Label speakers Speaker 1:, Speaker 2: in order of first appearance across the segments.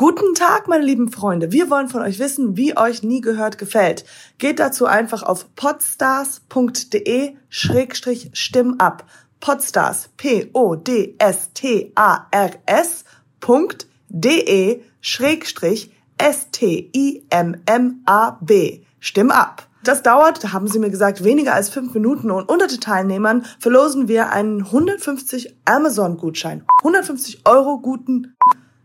Speaker 1: Guten Tag, meine lieben Freunde. Wir wollen von euch wissen, wie euch nie gehört gefällt. Geht dazu einfach auf podstars.de Schrägstrich stimmab. Podstars, P-O-D-S-T-A-R-S.de Schrägstrich S-T-I-M-M-A-B. Stimm ab. Das dauert, da haben sie mir gesagt, weniger als fünf Minuten und unter den Teilnehmern verlosen wir einen 150 Amazon-Gutschein. 150 Euro guten,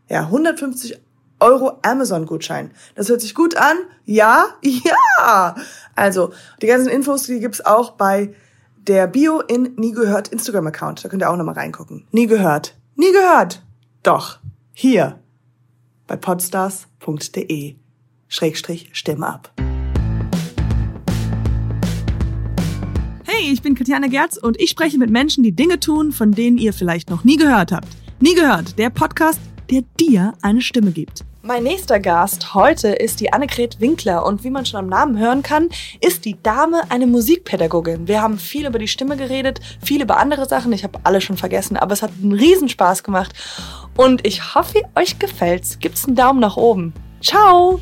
Speaker 1: ja, 150 Euro Amazon-Gutschein. Das hört sich gut an? Ja? Ja! Also, die ganzen Infos, die gibt's auch bei der Bio in Nie gehört Instagram-Account. Da könnt ihr auch nochmal reingucken. Nie gehört. Nie gehört. Doch. Hier. Bei podstars.de. Schrägstrich Stimme ab.
Speaker 2: Hey, ich bin Katjana Gerz und ich spreche mit Menschen, die Dinge tun, von denen ihr vielleicht noch nie gehört habt. Nie gehört, der Podcast, der dir eine Stimme gibt. Mein nächster Gast heute ist die Annegret Winkler und wie man schon am Namen hören kann, ist die Dame eine Musikpädagogin. Wir haben viel über die Stimme geredet, viel über andere Sachen, ich habe alle schon vergessen, aber es hat einen Riesenspaß gemacht und ich hoffe, euch gefällt's. Gibt's einen Daumen nach oben. Ciao!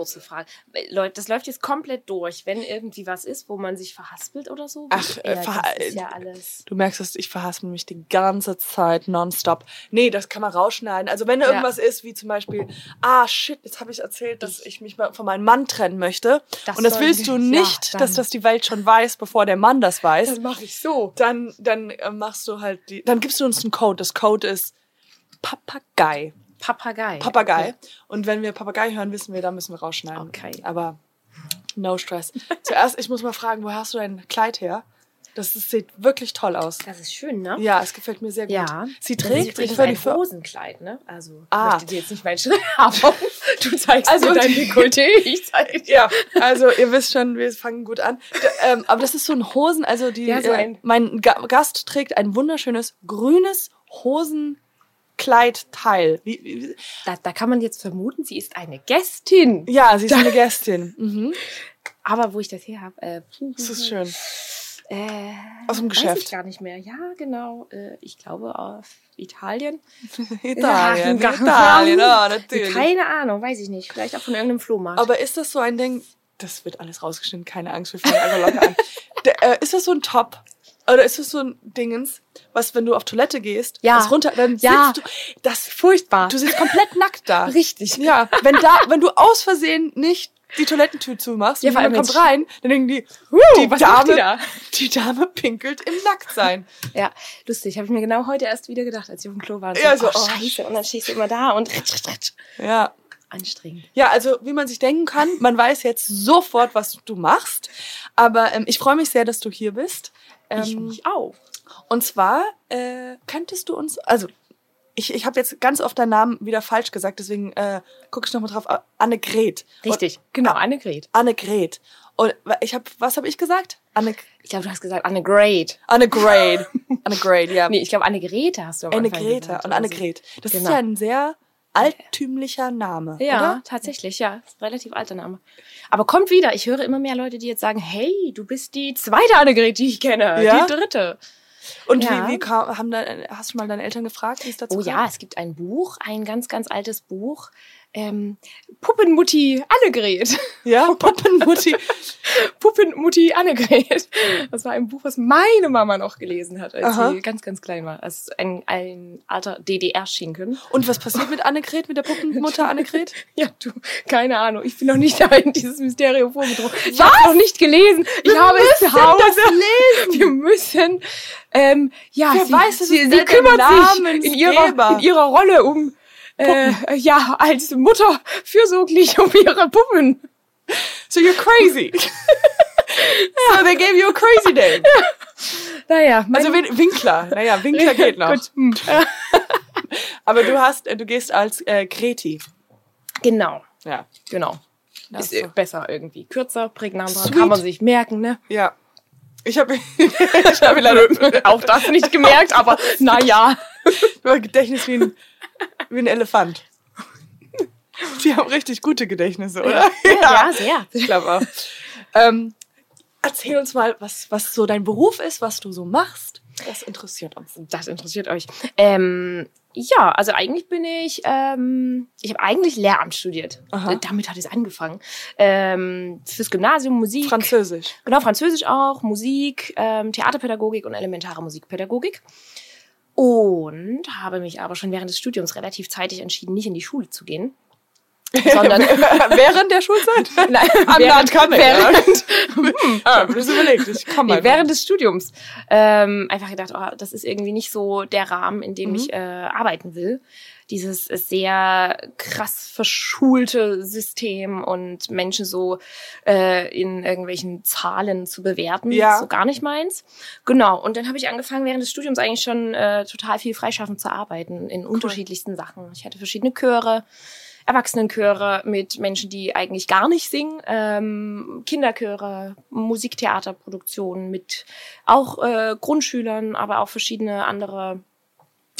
Speaker 3: Kurze Frage. Leute, das läuft jetzt komplett durch. Wenn irgendwie was ist, wo man sich verhaspelt oder so.
Speaker 2: Ach,
Speaker 3: ja,
Speaker 2: äh, verha-
Speaker 3: das ist ja alles.
Speaker 2: Du merkst es, ich verhaspel mich die ganze Zeit nonstop. Nee, das kann man rausschneiden. Also wenn irgendwas ist, wie zum Beispiel, ah shit, jetzt habe ich erzählt, dass ich mich von meinem Mann trennen möchte.
Speaker 3: Das
Speaker 2: und das willst du
Speaker 3: ja,
Speaker 2: nicht,
Speaker 3: dann-
Speaker 2: dass das die Welt schon weiß, bevor der Mann das weiß.
Speaker 3: mache ich so.
Speaker 2: Dann, dann äh, machst du halt die, dann gibst du uns einen Code. Das Code ist Papagei.
Speaker 3: Papagei.
Speaker 2: Papagei. Und wenn wir Papagei hören, wissen wir, da müssen wir rausschneiden.
Speaker 3: Okay.
Speaker 2: Aber no stress. Zuerst, ich muss mal fragen, wo hast du dein Kleid her? Das, das sieht wirklich toll aus.
Speaker 3: Das ist schön, ne?
Speaker 2: Ja, es gefällt mir sehr gut.
Speaker 3: Ja.
Speaker 2: Sie
Speaker 3: Das ist
Speaker 2: trägt, ich völlig
Speaker 3: ein. Hosenkleid, ne? Also,
Speaker 2: Ah.
Speaker 3: ich möchte dir jetzt nicht meinen Schritt du zeigst
Speaker 2: Also
Speaker 3: mir dein Dekolleté, ich zeig dir.
Speaker 2: Ja, also ihr wisst schon, wir fangen gut an. Ähm, aber das ist so ein Hosen, also die,
Speaker 3: Ja, so
Speaker 2: äh,
Speaker 3: ein-
Speaker 2: mein Ga Gast trägt ein wunderschönes grünes Hosenkleidteil. Wie, wie,
Speaker 3: Da, da kann man jetzt vermuten, sie ist eine Gästin.
Speaker 2: ja, sie ist eine Gästin. Mhm.
Speaker 3: Aber wo ich das her habe, äh,
Speaker 2: Das ist schön.
Speaker 3: Äh,
Speaker 2: Aus dem
Speaker 3: Weiß ich
Speaker 2: Geschäft.
Speaker 3: gar nicht mehr. Ja, genau. Äh, ich glaube auf Italien.
Speaker 2: Italien,
Speaker 3: Ja,
Speaker 2: Italien, ja, natürlich.
Speaker 3: Keine Ahnung, weiß ich nicht. Vielleicht auch von irgendeinem Flohmarkt.
Speaker 2: Aber ist das so ein Ding, das wird alles rausgeschnitten, keine Angst, wir fangen einfach locker an. D äh, ist das so ein Top? Oder ist das so ein Dingens, was, wenn du auf Toilette gehst,
Speaker 3: Ja.
Speaker 2: das runter, dann
Speaker 3: Ja.
Speaker 2: sitzt du, das,
Speaker 3: furchtbar.
Speaker 2: du sitzt komplett nackt da.
Speaker 3: Richtig.
Speaker 2: Ja, wenn da, wenn du aus Versehen nicht die Toilettentür zumachst
Speaker 3: Ja,
Speaker 2: und
Speaker 3: vor allem
Speaker 2: jemand kommt rein, dann denken die, die,
Speaker 3: was
Speaker 2: Dame,
Speaker 3: die da?
Speaker 2: die Dame pinkelt im Nacktsein.
Speaker 3: Ja, lustig. Habe ich mir genau heute erst wieder gedacht, als ich auf dem Klo war. Und
Speaker 2: Ja,
Speaker 3: so,
Speaker 2: so,
Speaker 3: oh,
Speaker 2: oh,
Speaker 3: scheiße. Und dann stehst du immer da und ritsch, ritsch, ritsch.
Speaker 2: Ja.
Speaker 3: Anstrengend.
Speaker 2: Ja, also wie man sich denken kann, man weiß jetzt sofort, was du machst. Aber ähm, ich freue mich sehr, dass du hier bist.
Speaker 3: Ich
Speaker 2: Ähm,
Speaker 3: mich auch.
Speaker 2: Und zwar äh, könntest du uns, also ich, ich habe jetzt ganz oft deinen Namen wieder falsch gesagt, deswegen äh, gucke ich nochmal drauf. äh, Annegret.
Speaker 3: Richtig. Genau, Annegret.
Speaker 2: Und Annegret. Und ich habe, was habe ich gesagt? Anne,
Speaker 3: Ich glaube, du hast gesagt Annegret.
Speaker 2: Annegret. Annegret, ja.
Speaker 3: Nee, ich glaube, Annegrete hast du Anfang
Speaker 2: Annegrete und. Annegret. Das ist
Speaker 3: Genau.
Speaker 2: ja ein sehr altümlicher Name,
Speaker 3: Ja,
Speaker 2: oder?
Speaker 3: tatsächlich, ja. Relativ alter Name. Aber kommt wieder. Ich höre immer mehr Leute, die jetzt sagen, hey, du bist die zweite Annegret, die ich kenne.
Speaker 2: Ja?
Speaker 3: Die dritte.
Speaker 2: Und
Speaker 3: Ja.
Speaker 2: wie, wie kam, haben da, hast du mal deine Eltern gefragt, wie es dazu
Speaker 3: Oh
Speaker 2: kam?
Speaker 3: ja, es gibt ein Buch, ein ganz, ganz altes Buch. Ähm, Puppenmutti Annegret.
Speaker 2: Ja, Puppenmutti.
Speaker 3: Puppenmutti Annegret. Das war ein Buch, was meine Mama noch gelesen hat, als
Speaker 2: Aha.
Speaker 3: sie ganz, ganz klein war. Das ist ein, ein alter DDR-Schinken.
Speaker 2: Und was passiert mit Annegret, mit der Puppenmutter Annegret?
Speaker 3: Ja, du, keine Ahnung. Ich bin noch nicht da in dieses Mysterium vorgedrungen. Ich habe noch nicht gelesen. Ich habe es zu Hause. lesen. Wir müssen, ähm, ja,
Speaker 2: Wer
Speaker 3: sie,
Speaker 2: weiß,
Speaker 3: sie, sie kümmert sich in ihrer, in ihrer Rolle um, äh, ja, als Mutter fürsorglich um ihre Puppen.
Speaker 2: So you're crazy. so they gave you a crazy name.
Speaker 3: Naja,
Speaker 2: Also Win Winkler. Naja, Winkler geht noch.
Speaker 3: Gut. Hm.
Speaker 2: Aber du hast, äh, du gehst als äh, Kreti.
Speaker 3: Genau,
Speaker 2: Ja.
Speaker 3: genau.
Speaker 2: Das
Speaker 3: Ist
Speaker 2: so.
Speaker 3: besser irgendwie. Kürzer, prägnanter,
Speaker 2: Sweet.
Speaker 3: kann man sich merken, ne?
Speaker 2: Ja. Ich habe ich hab leider
Speaker 3: Auch das nicht gemerkt, aber naja.
Speaker 2: ein Gedächtnis wie ein, wie ein Elefant. Die haben richtig gute Gedächtnisse, oder?
Speaker 3: Ja, sehr.
Speaker 2: Ich glaube auch. Ähm, erzähl uns mal, was, was so dein Beruf ist, was du so machst. Das interessiert uns.
Speaker 3: Das interessiert euch. Ähm, Ja, also eigentlich bin ich, ähm, ich habe eigentlich Lehramt studiert.
Speaker 2: Aha.
Speaker 3: Damit hat es angefangen. Ähm, fürs Gymnasium Musik.
Speaker 2: Französisch.
Speaker 3: Genau, Französisch auch, Musik, ähm, Theaterpädagogik und elementare Musikpädagogik. Und habe mich aber schon während des Studiums relativ zeitig entschieden, nicht in die Schule zu gehen. Sondern
Speaker 2: während der Schulzeit?
Speaker 3: Nein,
Speaker 2: während, kann
Speaker 3: während,
Speaker 2: ich habe das überlegt. Ich kann mal.
Speaker 3: nee, während des Studiums ähm, einfach gedacht, oh, das ist irgendwie nicht so der Rahmen, in dem
Speaker 2: Mhm.
Speaker 3: ich äh, arbeiten will. Dieses sehr krass verschulte System und Menschen so äh, in irgendwelchen Zahlen zu bewerten,
Speaker 2: Ja.
Speaker 3: ist so gar nicht meins. Genau. Und dann habe ich angefangen, während des Studiums eigentlich schon äh, total viel freischaffend zu arbeiten in unterschiedlichsten Sachen. Ich hatte verschiedene Chöre. Erwachsenenchöre mit Menschen, die eigentlich gar nicht singen, ähm, Kinderchöre, Musiktheaterproduktionen mit auch äh, Grundschülern, aber auch verschiedene andere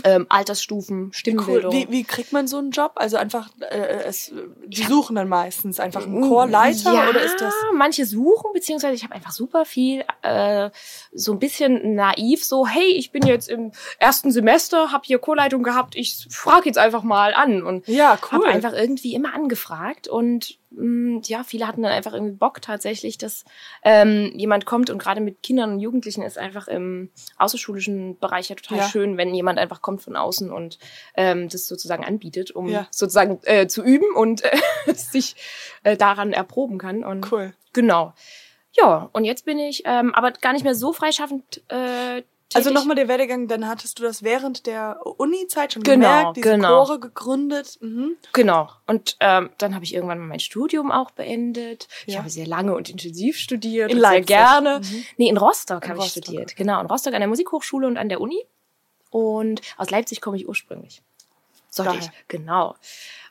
Speaker 3: ähm, Altersstufen,
Speaker 2: Cool.
Speaker 3: Stimmbildung.
Speaker 2: Wie, wie kriegt man so einen Job? Also einfach, äh, es, die suchen dann meistens einfach einen Chorleiter
Speaker 3: ja,
Speaker 2: oder ist das?
Speaker 3: manche suchen, beziehungsweise ich habe einfach super viel, äh, so ein bisschen naiv, so, hey, ich bin jetzt im ersten Semester, habe hier Chorleitung gehabt, ich frage jetzt einfach mal an und
Speaker 2: Ja,
Speaker 3: habe
Speaker 2: cool.
Speaker 3: einfach irgendwie immer angefragt und ja, viele hatten dann einfach irgendwie Bock tatsächlich, dass ähm, jemand kommt und gerade mit Kindern und Jugendlichen ist einfach im außerschulischen Bereich ja total
Speaker 2: Ja.
Speaker 3: schön, wenn jemand einfach kommt von außen und ähm, das sozusagen anbietet, um
Speaker 2: Ja.
Speaker 3: sozusagen äh, zu üben und äh, sich äh, daran erproben kann. Und
Speaker 2: cool.
Speaker 3: genau. Ja, und jetzt bin ich ähm, aber gar nicht mehr so freischaffend äh, tätig.
Speaker 2: Also nochmal der Werdegang, dann hattest du das während der Uni-Zeit schon
Speaker 3: Genau,
Speaker 2: gemerkt, diese
Speaker 3: genau.
Speaker 2: Chore gegründet. Mhm.
Speaker 3: Genau. Und ähm, dann habe ich irgendwann mal mein Studium auch beendet. Ich
Speaker 2: Ja.
Speaker 3: habe sehr lange und intensiv studiert.
Speaker 2: In
Speaker 3: und sehr
Speaker 2: Leipzig.
Speaker 3: gerne.
Speaker 2: Mhm.
Speaker 3: Nee, in Rostock habe ich
Speaker 2: Rostock.
Speaker 3: studiert. Genau, in Rostock an der Musikhochschule und an der Uni. Und aus Leipzig komme ich ursprünglich. Sollte ich, genau.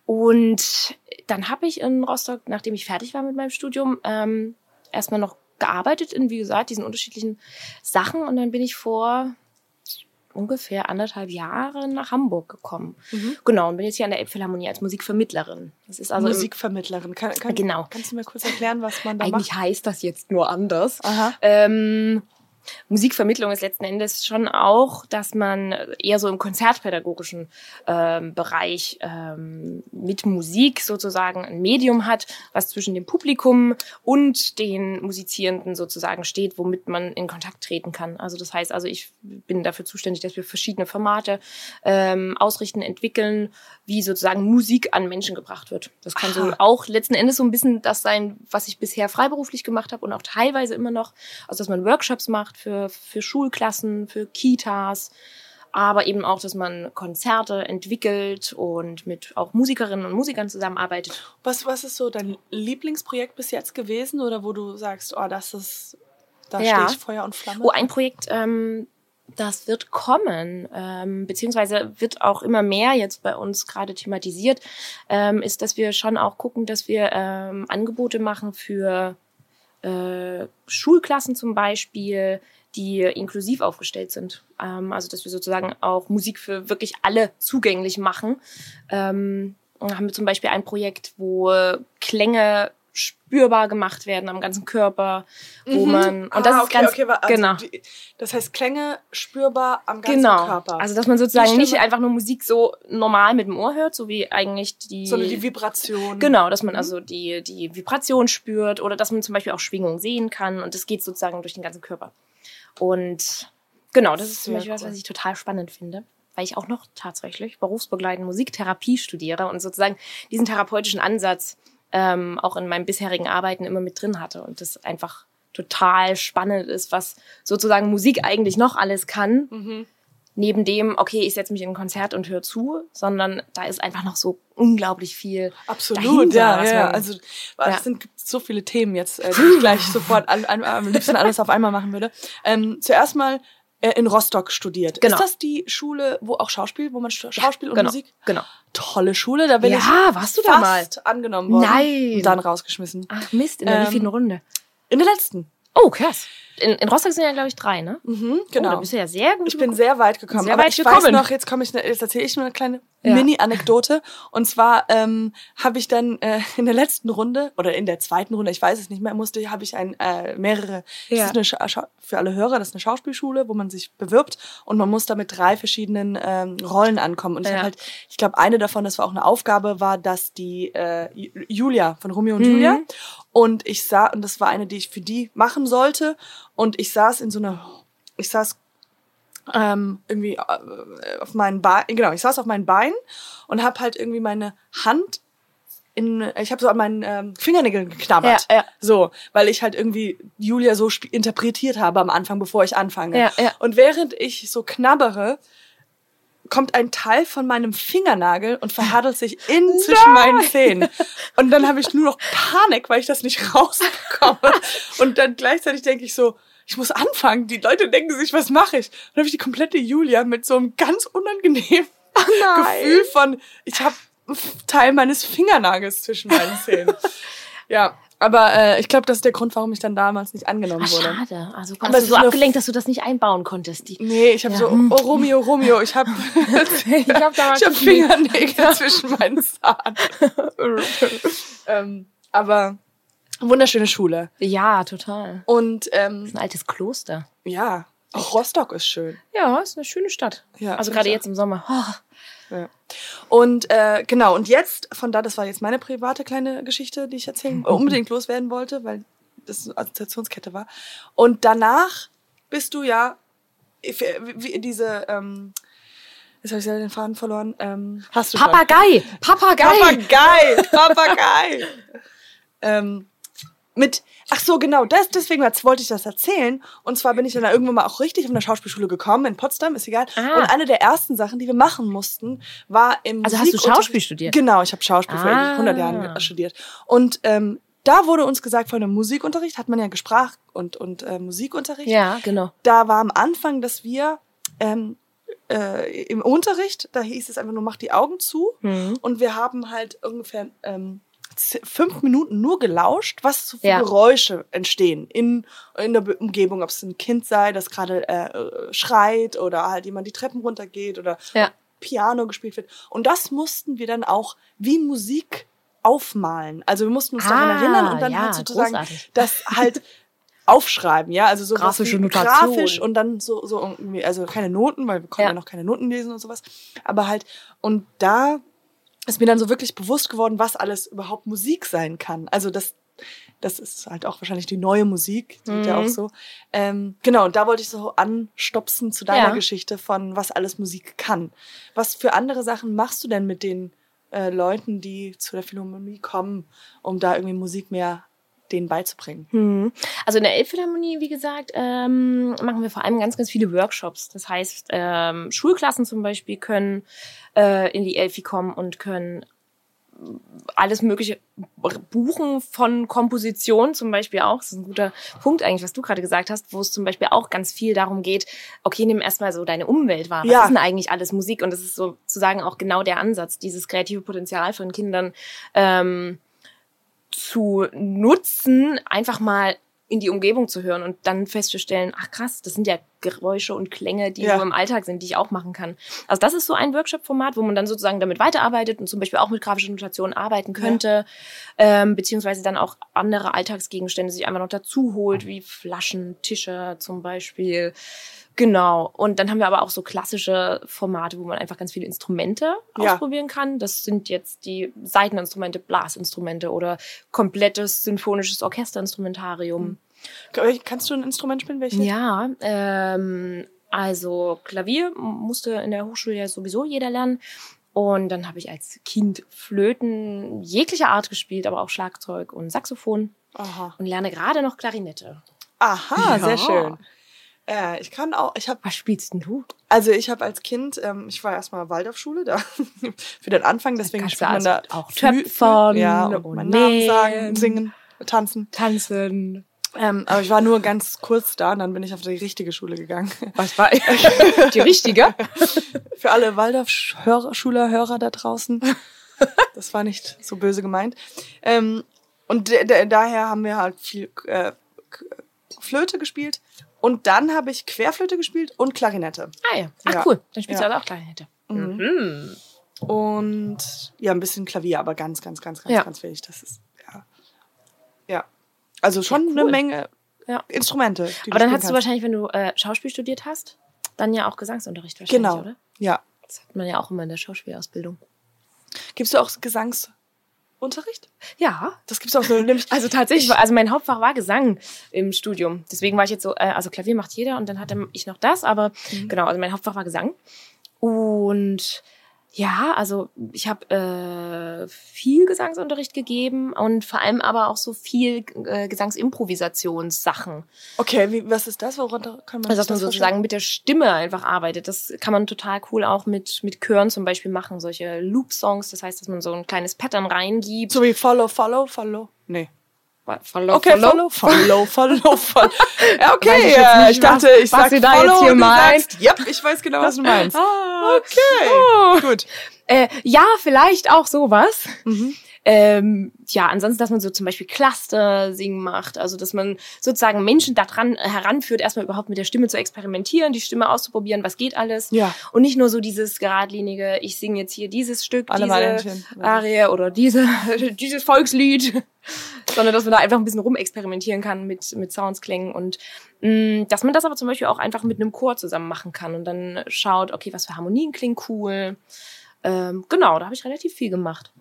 Speaker 3: Und dann habe ich in Rostock, nachdem ich fertig war mit meinem Studium, ähm, erstmal noch gearbeitet in, wie gesagt, diesen unterschiedlichen Sachen. Und dann bin ich vor ungefähr anderthalb Jahren nach Hamburg gekommen.
Speaker 2: Mhm.
Speaker 3: Genau, und bin jetzt hier an der Elbphilharmonie als Musikvermittlerin. Das ist also
Speaker 2: Musikvermittlerin. Kann, kann,
Speaker 3: Genau.
Speaker 2: Kannst du mir kurz erklären, was man da
Speaker 3: eigentlich
Speaker 2: macht?
Speaker 3: heißt das jetzt nur anders.
Speaker 2: Aha.
Speaker 3: Ähm, Musikvermittlung ist letzten Endes schon auch, dass man eher so im konzertpädagogischen ähm, Bereich ähm, mit Musik sozusagen ein Medium hat, was zwischen dem Publikum und den Musizierenden sozusagen steht, womit man in Kontakt treten kann. Also das heißt, also ich bin dafür zuständig, dass wir verschiedene Formate ähm, ausrichten, entwickeln, wie sozusagen Musik an Menschen gebracht wird. Das kann so auch letzten Endes so ein bisschen das sein, was ich bisher freiberuflich gemacht habe und auch teilweise immer noch, also dass man Workshops macht für, für Schulklassen, für Kitas, aber eben auch, dass man Konzerte entwickelt und mit auch Musikerinnen und Musikern zusammenarbeitet.
Speaker 2: Was, was ist so dein Lieblingsprojekt bis jetzt gewesen oder wo du sagst, oh, das ist, da
Speaker 3: Ja.
Speaker 2: stehe ich Feuer und Flamme?
Speaker 3: Oh, ein Projekt, ähm, das wird kommen, ähm, beziehungsweise wird auch immer mehr jetzt bei uns gerade thematisiert, ähm, ist, dass wir schon auch gucken, dass wir ähm, Angebote machen für äh, Schulklassen zum Beispiel, die inklusiv aufgestellt sind. Ähm, also dass wir sozusagen auch Musik für wirklich alle zugänglich machen. Ähm, haben wir zum Beispiel ein Projekt, wo Klänge spürbar gemacht werden am ganzen Körper, wo
Speaker 2: Mhm.
Speaker 3: man und
Speaker 2: Ah,
Speaker 3: das ist
Speaker 2: okay,
Speaker 3: ganz
Speaker 2: okay, also
Speaker 3: genau
Speaker 2: die- Das heißt Klänge spürbar am ganzen
Speaker 3: genau
Speaker 2: Körper.
Speaker 3: also dass man sozusagen
Speaker 2: Ich
Speaker 3: nicht einfach nur Musik so normal mit dem Ohr hört so wie eigentlich die
Speaker 2: sondern die Vibration.
Speaker 3: Genau, dass man
Speaker 2: Mhm.
Speaker 3: also die, die Vibration spürt oder dass man zum Beispiel auch Schwingung sehen kann und das geht sozusagen durch den ganzen Körper. Und genau, das ist zum Beispiel was,
Speaker 2: cool.
Speaker 3: was ich total spannend finde, weil ich auch noch tatsächlich berufsbegleitend Musiktherapie studiere und sozusagen diesen therapeutischen Ansatz ähm, auch in meinem bisherigen Arbeiten immer mit drin hatte und das einfach total spannend ist, was sozusagen Musik eigentlich noch alles kann
Speaker 2: Mhm.
Speaker 3: neben dem, okay, ich setze mich in ein Konzert und höre zu, sondern da ist einfach noch so unglaublich viel.
Speaker 2: Absolut,
Speaker 3: dahinter,
Speaker 2: ja, ja.
Speaker 3: man-
Speaker 2: Also
Speaker 3: Ja.
Speaker 2: es sind so viele Themen jetzt, äh, die ich gleich sofort an, an, am liebsten alles auf einmal machen würde. Ähm, zuerst mal äh, in Rostock studiert.
Speaker 3: Genau.
Speaker 2: Ist das die Schule, wo auch Schauspiel, wo man Sch- Schauspiel und
Speaker 3: genau,
Speaker 2: Musik?
Speaker 3: Genau.
Speaker 2: Tolle Schule, da bin
Speaker 3: Ja,
Speaker 2: ich
Speaker 3: warst du da mal?
Speaker 2: fast angenommen worden.
Speaker 3: Nein.
Speaker 2: Und dann rausgeschmissen.
Speaker 3: Ach Mist, in der
Speaker 2: Ähm,
Speaker 3: wievielten Runde?
Speaker 2: In der letzten.
Speaker 3: Oh, krass. In, in Rostock sind ja, glaube ich, drei, ne?
Speaker 2: Mhm,
Speaker 3: Oh,
Speaker 2: genau.
Speaker 3: da bist du ja sehr gut.
Speaker 2: ich bin sehr weit gekommen.
Speaker 3: Sehr
Speaker 2: aber
Speaker 3: weit
Speaker 2: ich
Speaker 3: gekommen.
Speaker 2: weiß noch, jetzt komme ich, jetzt erzähle ich nur eine kleine
Speaker 3: Ja.
Speaker 2: Mini-Anekdote. Und zwar ähm, habe ich dann äh, in der letzten Runde oder in der zweiten Runde, ich weiß es nicht mehr, musste, habe ich ein äh, mehrere.
Speaker 3: Ja.
Speaker 2: Das ist eine Scha für alle Hörer, das ist eine Schauspielschule, wo man sich bewirbt und man muss da mit drei verschiedenen ähm, Rollen ankommen. Und ich
Speaker 3: Ja.
Speaker 2: habe halt, ich glaube, eine davon, das war auch eine Aufgabe, war, dass die äh, Ju- Julia von Romeo und
Speaker 3: Mhm.
Speaker 2: Julia und ich sah und das war eine, die ich für die machen sollte und ich saß in so einer, ich saß ähm, irgendwie äh, auf meinen Beinen, genau, ich saß auf meinen Beinen und habe halt irgendwie meine Hand in, ich habe so an meinen ähm, Fingernägeln geknabbert.
Speaker 3: Ja, ja.
Speaker 2: So, weil ich halt irgendwie Julia so interpretiert habe am Anfang, bevor ich anfange.
Speaker 3: Ja, ja.
Speaker 2: Und während ich so knabbere, kommt ein Teil von meinem Fingernagel und verhadelt sich in zwischen meinen Zähnen. Und dann habe ich nur noch Panik, weil ich das nicht rausbekomme. Und dann gleichzeitig denke ich so, ich muss anfangen. Die Leute denken sich, was mache ich? Und dann habe ich die komplette Julia mit so einem ganz unangenehmen Gefühl von, ich habe einen Teil meines Fingernagels zwischen meinen Zähnen. ja, aber äh, ich glaube, das ist der Grund, warum ich dann damals nicht angenommen
Speaker 3: Ach,
Speaker 2: wurde.
Speaker 3: schade. Also
Speaker 2: Aber
Speaker 3: warst du so abgelenkt, dass du das nicht einbauen konntest. Die
Speaker 2: Nee, ich habe so, oh Romeo, Romeo, ich habe
Speaker 3: ich hab
Speaker 2: ich hab Fingernägel zwischen meinen Zahn. ähm, aber wunderschöne Schule.
Speaker 3: Ja, total.
Speaker 2: Und ähm,
Speaker 3: Ein altes Kloster.
Speaker 2: ja, auch Rostock ist schön.
Speaker 3: Ja, ist eine schöne Stadt.
Speaker 2: Ja,
Speaker 3: also gerade jetzt im Sommer. Oh,
Speaker 2: Ja. Und äh, genau, und jetzt, von da, das war jetzt meine private kleine Geschichte, die ich erzählen, äh, unbedingt loswerden wollte, weil das eine Assoziationskette war. Und danach bist du ja wie, diese, ähm, jetzt habe ich selber den Faden verloren. Ähm, hast du.
Speaker 3: Papagei! Papagei!
Speaker 2: Papagei! Papagei! ähm, mit, ach so, genau, das, deswegen wollte ich das erzählen. Und zwar bin ich dann da irgendwann mal auch richtig auf eine Schauspielschule gekommen, in Potsdam, ist egal.
Speaker 3: Ah.
Speaker 2: Und eine der ersten Sachen, die wir machen mussten, war im
Speaker 3: Also hast du Schauspiel studiert?
Speaker 2: Genau, ich habe Schauspiel vor
Speaker 3: Ah.
Speaker 2: 100 Jahren studiert. Und ähm, da wurde uns gesagt, von dem Musikunterricht hat man ja Gesprach- und, und äh, Musikunterricht
Speaker 3: Ja, genau.
Speaker 2: da war am Anfang, dass wir ähm, äh, im Unterricht, da hieß es einfach nur, mach die Augen zu.
Speaker 3: Mhm.
Speaker 2: Und wir haben halt ungefähr ähm, fünf Minuten nur gelauscht, was so für
Speaker 3: Ja.
Speaker 2: Geräusche entstehen in, in der Umgebung, ob es ein Kind sei, das gerade äh, schreit oder halt jemand die Treppen runtergeht oder
Speaker 3: Ja.
Speaker 2: Piano gespielt wird. Und das mussten wir dann auch wie Musik aufmalen. Also wir mussten uns daran
Speaker 3: Ah,
Speaker 2: erinnern und dann
Speaker 3: ja,
Speaker 2: halt sozusagen
Speaker 3: großartig.
Speaker 2: das halt aufschreiben, ja, also so
Speaker 3: Grafische Notation.
Speaker 2: grafisch und dann so so irgendwie, also keine Noten, weil wir konnten ja.
Speaker 3: Ja.
Speaker 2: noch keine Noten lesen und sowas, aber halt und da ist mir dann so wirklich bewusst geworden, was alles überhaupt Musik sein kann. Also das das ist halt auch wahrscheinlich die neue Musik, die wird ja
Speaker 3: Mhm.
Speaker 2: auch so. Ähm, genau, und da wollte ich so anstopsen zu deiner
Speaker 3: Ja.
Speaker 2: Geschichte von, was alles Musik kann. Was für andere Sachen machst du denn mit den äh, Leuten, die zu der Philharmonie kommen, um da irgendwie Musik mehr denen beizubringen?
Speaker 3: Hm. Also in der Elbphilharmonie, wie gesagt, ähm, machen wir vor allem ganz, ganz viele Workshops. Das heißt, ähm, Schulklassen zum Beispiel können äh, in die Elfi kommen und können alles Mögliche buchen von Komposition zum Beispiel auch. Das ist ein guter Punkt eigentlich, was du gerade gesagt hast, wo es zum Beispiel auch ganz viel darum geht, okay, nimm erstmal so deine Umwelt wahr. Was
Speaker 2: Ja.
Speaker 3: ist denn eigentlich alles Musik? Und das ist sozusagen auch genau der Ansatz, dieses kreative Potenzial von Kindern ähm, zu nutzen, einfach mal in die Umgebung zu hören und dann festzustellen, ach krass, das sind ja Geräusche und Klänge, die
Speaker 2: Ja.
Speaker 3: so im Alltag sind, die ich auch machen kann. Also das ist so ein Workshop-Format, wo man dann sozusagen damit weiterarbeitet und zum Beispiel auch mit grafischen Notationen arbeiten könnte, ähm, beziehungsweise dann auch andere Alltagsgegenstände sich einfach noch dazu holt, wie Flaschen, Tische zum Beispiel. Genau. Und dann haben wir aber auch so klassische Formate, wo man einfach ganz viele Instrumente
Speaker 2: Ja.
Speaker 3: ausprobieren kann. Das sind jetzt die Saiteninstrumente, Blasinstrumente oder komplettes symphonisches Orchesterinstrumentarium.
Speaker 2: Kannst du ein Instrument spielen? Welches?
Speaker 3: Ja, ähm, also Klavier musste in der Hochschule ja sowieso jeder lernen. Und dann habe ich als Kind Flöten jeglicher Art gespielt, aber auch Schlagzeug und Saxophon
Speaker 2: Aha.
Speaker 3: und lerne gerade noch Klarinette.
Speaker 2: Aha,
Speaker 3: Ja.
Speaker 2: sehr schön. Äh, ich kann auch, ich habe
Speaker 3: Was spielst denn du?
Speaker 2: Also ich habe als Kind, ähm, ich war erstmal Waldorfschule da für den Anfang, deswegen spielt man da
Speaker 3: also auch
Speaker 2: Flü-
Speaker 3: töpfern
Speaker 2: ja, und
Speaker 3: und
Speaker 2: meinen Namen sagen, singen, tanzen.
Speaker 3: Tanzen.
Speaker 2: Ähm, aber ich war nur ganz kurz da und dann bin ich auf die richtige Schule gegangen.
Speaker 3: Was war die richtige?
Speaker 2: für alle Waldorf-Schüler, Hörer da draußen. Das war nicht so böse gemeint. Ähm, und daher haben wir halt viel äh, Flöte gespielt und dann habe ich Querflöte gespielt und Klarinette.
Speaker 3: Ah ja. Ach
Speaker 2: Ja.
Speaker 3: cool. Dann spielst
Speaker 2: Ja.
Speaker 3: du also auch Klarinette.
Speaker 2: Mhm.
Speaker 3: Mhm.
Speaker 2: Und ja, ein bisschen Klavier, aber ganz, ganz, ganz, ganz,
Speaker 3: Ja.
Speaker 2: ganz wenig. Das ist. Also schon
Speaker 3: Ja,
Speaker 2: eine
Speaker 3: cool.
Speaker 2: Menge
Speaker 3: Ja.
Speaker 2: Instrumente.
Speaker 3: Aber dann hast du wahrscheinlich, wenn du äh, Schauspiel studiert hast, dann ja auch Gesangsunterricht wahrscheinlich,
Speaker 2: Genau.
Speaker 3: oder?
Speaker 2: Ja.
Speaker 3: Das hat man ja auch immer in der Schauspielausbildung.
Speaker 2: Gibst du auch Gesangsunterricht?
Speaker 3: Ja.
Speaker 2: Das gibt's auch so.
Speaker 3: Also tatsächlich, also mein Hauptfach war Gesang im Studium. Deswegen war ich jetzt so, äh, also Klavier macht jeder und dann hatte ich noch das, aber genau, also mein Hauptfach war Gesang. Und ja, also ich habe äh, viel Gesangsunterricht gegeben und vor allem aber auch so viel äh, Gesangsimprovisationssachen.
Speaker 2: Okay, wie, was ist das? Worunter kann man
Speaker 3: Also dass man sozusagen mit der Stimme einfach arbeitet. Das kann man total cool auch mit, mit Chören zum Beispiel machen, solche Loop-Songs. Das heißt, dass man so ein kleines Pattern reingibt.
Speaker 2: So wie Follow, Follow, Follow? Nee.
Speaker 3: Follow,
Speaker 2: Okay, Follow, Follow, Follow, Follow. Ja, okay,
Speaker 3: ich
Speaker 2: äh, ich dachte,
Speaker 3: was-
Speaker 2: ich
Speaker 3: was
Speaker 2: sag
Speaker 3: sie da
Speaker 2: Follow
Speaker 3: jetzt hier
Speaker 2: du
Speaker 3: meint.
Speaker 2: sagst, Yep, ich weiß genau, was du meinst.
Speaker 3: Ah,
Speaker 2: Okay,
Speaker 3: Oh.
Speaker 2: gut.
Speaker 3: Äh, ja, vielleicht auch sowas.
Speaker 2: Mhm.
Speaker 3: Ähm, ja, ansonsten, dass man so zum Beispiel Cluster singen macht, also dass man sozusagen Menschen daran heranführt, erstmal überhaupt mit der Stimme zu experimentieren, die Stimme auszuprobieren, was geht alles.
Speaker 2: Ja.
Speaker 3: Und nicht nur so dieses geradlinige, ich singe jetzt hier dieses Stück,
Speaker 2: Alle
Speaker 3: diese. Arie oder diese, dieses Volkslied, sondern dass man da einfach ein bisschen rumexperimentieren kann mit, mit Soundsklängen und mh, dass man das aber zum Beispiel auch einfach mit einem Chor zusammen machen kann und dann schaut, okay, was für Harmonien klingen cool. Ähm, genau, da habe ich relativ viel gemacht.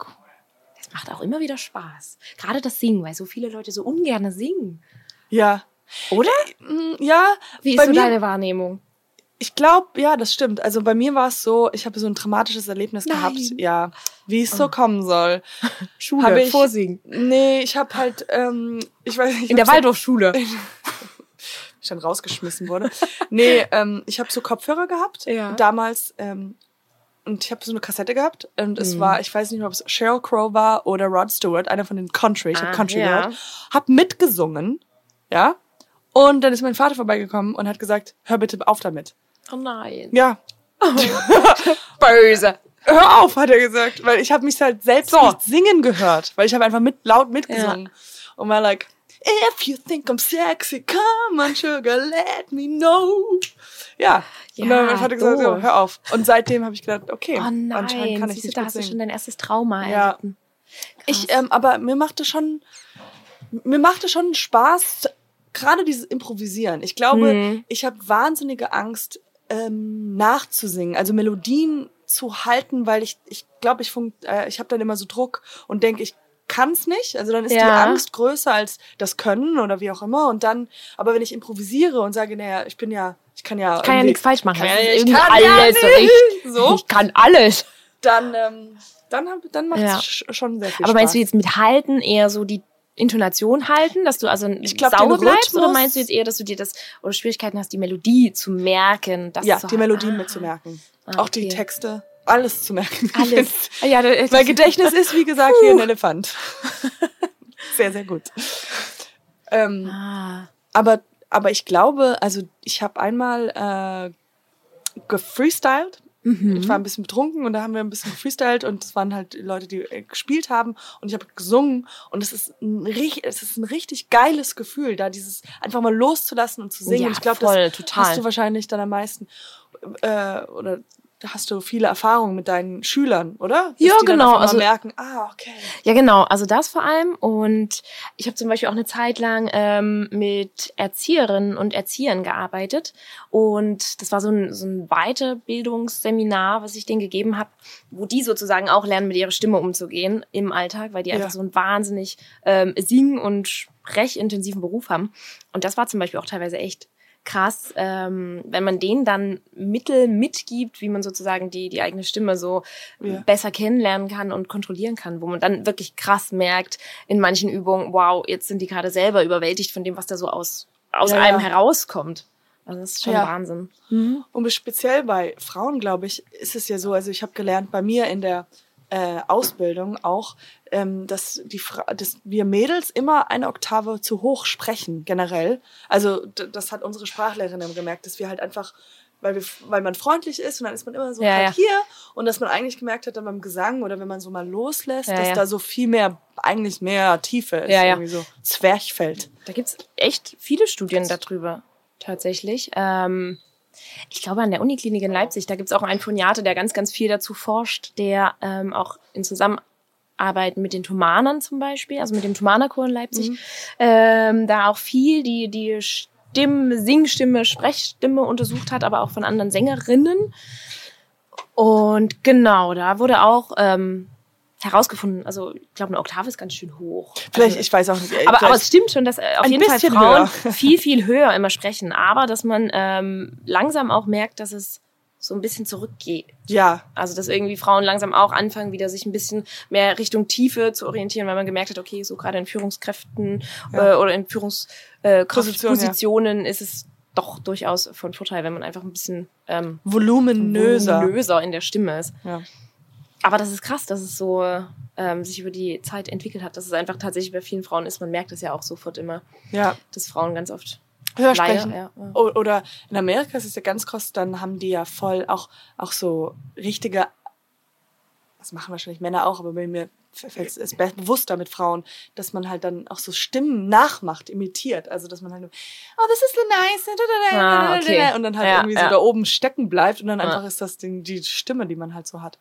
Speaker 3: Macht auch immer wieder Spaß. Gerade das Singen, weil so viele Leute so ungern singen.
Speaker 2: Ja.
Speaker 3: Oder?
Speaker 2: Mm, Ja,
Speaker 3: Wie ist so
Speaker 2: mir,
Speaker 3: deine Wahrnehmung?
Speaker 2: ich glaube, ja, das stimmt. Also bei mir war es so, ich habe so ein traumatisches Erlebnis
Speaker 3: Nein.
Speaker 2: gehabt. Ja, wie es so kommen soll.
Speaker 3: Schule,
Speaker 2: Hab ich-
Speaker 3: vorsingen.
Speaker 2: Nee, ich habe halt, ähm, ich weiß nicht. ich
Speaker 3: In der Waldorfschule.
Speaker 2: ich dann rausgeschmissen wurde. nee, ähm, ich habe so Kopfhörer gehabt.
Speaker 3: Ja.
Speaker 2: Damals. Ähm, und ich habe so eine Kassette gehabt. Und es
Speaker 3: Mhm.
Speaker 2: war, ich weiß nicht mehr, ob es Sheryl Crow war oder Rod Stewart, einer von den Country. Ich habe
Speaker 3: Ah,
Speaker 2: Country
Speaker 3: ja.
Speaker 2: gehört. Hab mitgesungen. Ja. Und dann ist mein Vater vorbeigekommen und hat gesagt, hör bitte auf damit.
Speaker 3: Oh nein.
Speaker 2: Ja.
Speaker 3: Böse.
Speaker 2: Hör auf, hat er gesagt. Weil ich habe mich halt selbst
Speaker 3: So.
Speaker 2: nicht singen gehört. Weil ich habe einfach mit, laut mitgesungen. Und war like, if you think I'm sexy, come on, sugar, let me know. Ja. und dann
Speaker 3: Ja,
Speaker 2: mein Vater gesagt, so, hör auf. Und seitdem habe ich gedacht, okay,
Speaker 3: Oh
Speaker 2: anscheinend
Speaker 3: nein,
Speaker 2: kann ich
Speaker 3: Siehst du,
Speaker 2: nicht
Speaker 3: da
Speaker 2: gut
Speaker 3: hast du schon
Speaker 2: singen.
Speaker 3: dein erstes Trauma
Speaker 2: Ja.
Speaker 3: erlitten.
Speaker 2: Ich, ähm, aber mir macht es schon, mir macht es schon Spaß, gerade dieses Improvisieren. Ich glaube,
Speaker 3: Mhm.
Speaker 2: ich habe wahnsinnige Angst, ähm, nachzusingen, also Melodien zu halten, weil ich, ich glaube, ich, funkt, äh, ich habe dann immer so Druck und denke, ich kann's nicht. Also dann ist die
Speaker 3: Ja.
Speaker 2: Angst größer als das Können oder wie auch immer. Und dann, aber wenn ich improvisiere und sage, naja, ich bin ja, ich kann ja,
Speaker 3: Ich kann ja nichts falsch machen.
Speaker 2: Kann ja- ich kann ja
Speaker 3: alles
Speaker 2: nicht.
Speaker 3: richtig.
Speaker 2: So.
Speaker 3: Ich kann alles.
Speaker 2: dann, ähm, dann, dann macht es
Speaker 3: Ja.
Speaker 2: sch- schon sehr viel
Speaker 3: Aber
Speaker 2: Spaß.
Speaker 3: meinst du jetzt mit halten eher so die Intonation halten, dass du also
Speaker 2: Ich glaub,
Speaker 3: sauber bleibst? Oder meinst du jetzt eher, dass du dir das oder Schwierigkeiten hast, die Melodie zu merken? Das
Speaker 2: ja, die Melodien
Speaker 3: ah.
Speaker 2: mitzumerken.
Speaker 3: Ah,
Speaker 2: Auch die
Speaker 3: okay.
Speaker 2: Texte, alles zu merken.
Speaker 3: Alles. Ah, ja, das,
Speaker 2: Mein Gedächtnis ist, wie gesagt, wie ein Elefant. sehr, sehr gut. Ähm,
Speaker 3: Ah.
Speaker 2: aber, aber ich glaube, also ich habe einmal äh, gefreestylt.
Speaker 3: Mhm.
Speaker 2: Ich war ein bisschen betrunken und da haben wir ein bisschen gefreestylt und es waren halt Leute, die äh, gespielt haben und ich habe gesungen und es ist ein richtig, es ist ein richtig geiles Gefühl, da dieses einfach mal loszulassen und zu singen.
Speaker 3: Ja,
Speaker 2: und ich glaube, das
Speaker 3: total.
Speaker 2: hast du wahrscheinlich dann am meisten äh, oder hast du viele Erfahrungen mit deinen Schülern, oder? Dass
Speaker 3: Ja, genau, also-
Speaker 2: merken, ah, okay.
Speaker 3: Ja, genau. Also das vor allem. Und ich habe zum Beispiel auch eine Zeit lang ähm, mit Erzieherinnen und Erziehern gearbeitet. Und das war so ein, so ein Weiterbildungsseminar, was ich denen gegeben habe, wo die sozusagen auch lernen, mit ihrer Stimme umzugehen im Alltag, weil die
Speaker 2: Ja.
Speaker 3: einfach so einen wahnsinnig ähm, singen- und sprechintensiven Beruf haben. Und das war zum Beispiel auch teilweise echt krass, ähm, wenn man denen dann Mittel mitgibt, wie man sozusagen die, die eigene Stimme so
Speaker 2: Ja.
Speaker 3: besser kennenlernen kann und kontrollieren kann, wo man dann wirklich krass merkt in manchen Übungen, wow, jetzt sind die gerade selber überwältigt von dem, was da so aus, aus
Speaker 2: Ja,
Speaker 3: einem
Speaker 2: ja.
Speaker 3: herauskommt. Also das ist schon. Wahnsinn.
Speaker 2: Und speziell bei Frauen, glaube ich, ist es ja so, also ich habe gelernt bei mir in der äh, Ausbildung auch, ähm, dass, die Fra dass wir Mädels immer eine Oktave zu hoch sprechen, generell. Also das hat unsere Sprachlehrerin gemerkt, dass wir halt einfach weil, wir, weil man freundlich ist und dann ist man immer so
Speaker 3: Ja,
Speaker 2: halt
Speaker 3: ja.
Speaker 2: hier und dass man eigentlich gemerkt hat dann beim Gesang oder wenn man so mal loslässt,
Speaker 3: Ja,
Speaker 2: dass da so viel mehr, eigentlich mehr Tiefe ist,
Speaker 3: Ja, ja.
Speaker 2: irgendwie so Zwerchfeld.
Speaker 3: Da gibt's echt viele Studien darüber, tatsächlich. Ähm, ich glaube, an der Uniklinik in Leipzig, da gibt's auch einen Phoniater, der ganz, ganz viel dazu forscht, der ähm, auch in Zusammenarbeit mit den Thomanern zum Beispiel, also mit dem Thomanerchor in Leipzig, ähm, da auch viel die, die Stimme, Singstimme, Sprechstimme untersucht hat, aber auch von anderen Sängerinnen. Und genau, da wurde auch ähm, herausgefunden, also ich glaube, eine Oktave ist ganz schön hoch.
Speaker 2: Vielleicht,
Speaker 3: also,
Speaker 2: ich weiß auch nicht. ey,
Speaker 3: aber, aber
Speaker 2: vielleicht-
Speaker 3: es stimmt schon, dass äh, auf jeden Fall Frauen
Speaker 2: höher.
Speaker 3: viel, viel höher immer sprechen. Aber dass man ähm, langsam auch merkt, dass es so ein bisschen zurückgeht.
Speaker 2: ja,
Speaker 3: Also dass irgendwie Frauen langsam auch anfangen, wieder sich ein bisschen mehr Richtung Tiefe zu orientieren, weil man gemerkt hat, okay, so gerade in Führungskräften
Speaker 2: Ja.
Speaker 3: äh, oder in Führungspositionen äh,
Speaker 2: ja.
Speaker 3: Ist es doch durchaus von Vorteil, wenn man einfach ein bisschen ähm,
Speaker 2: voluminöser.
Speaker 3: voluminöser in der Stimme ist.
Speaker 2: Ja.
Speaker 3: Aber das ist krass, dass es so ähm, sich über die Zeit entwickelt hat, dass es einfach tatsächlich bei vielen Frauen ist. Man merkt es ja auch sofort immer,
Speaker 2: ja,
Speaker 3: dass Frauen ganz oft
Speaker 2: höher sprechen.
Speaker 3: ja, ja.
Speaker 2: Oder in Amerika ist es ja ganz krass, dann haben die ja voll auch, auch so richtige, das machen wahrscheinlich Männer auch, aber bei mir fällt es be- bewusster mit Frauen, dass man halt dann auch so Stimmen nachmacht, imitiert. Also, dass man halt nur, oh, this is so nice,
Speaker 3: Ah, okay.
Speaker 2: und dann halt
Speaker 3: Ja,
Speaker 2: irgendwie so da oben stecken bleibt und dann einfach ist das die, die Stimme, die man halt so hat.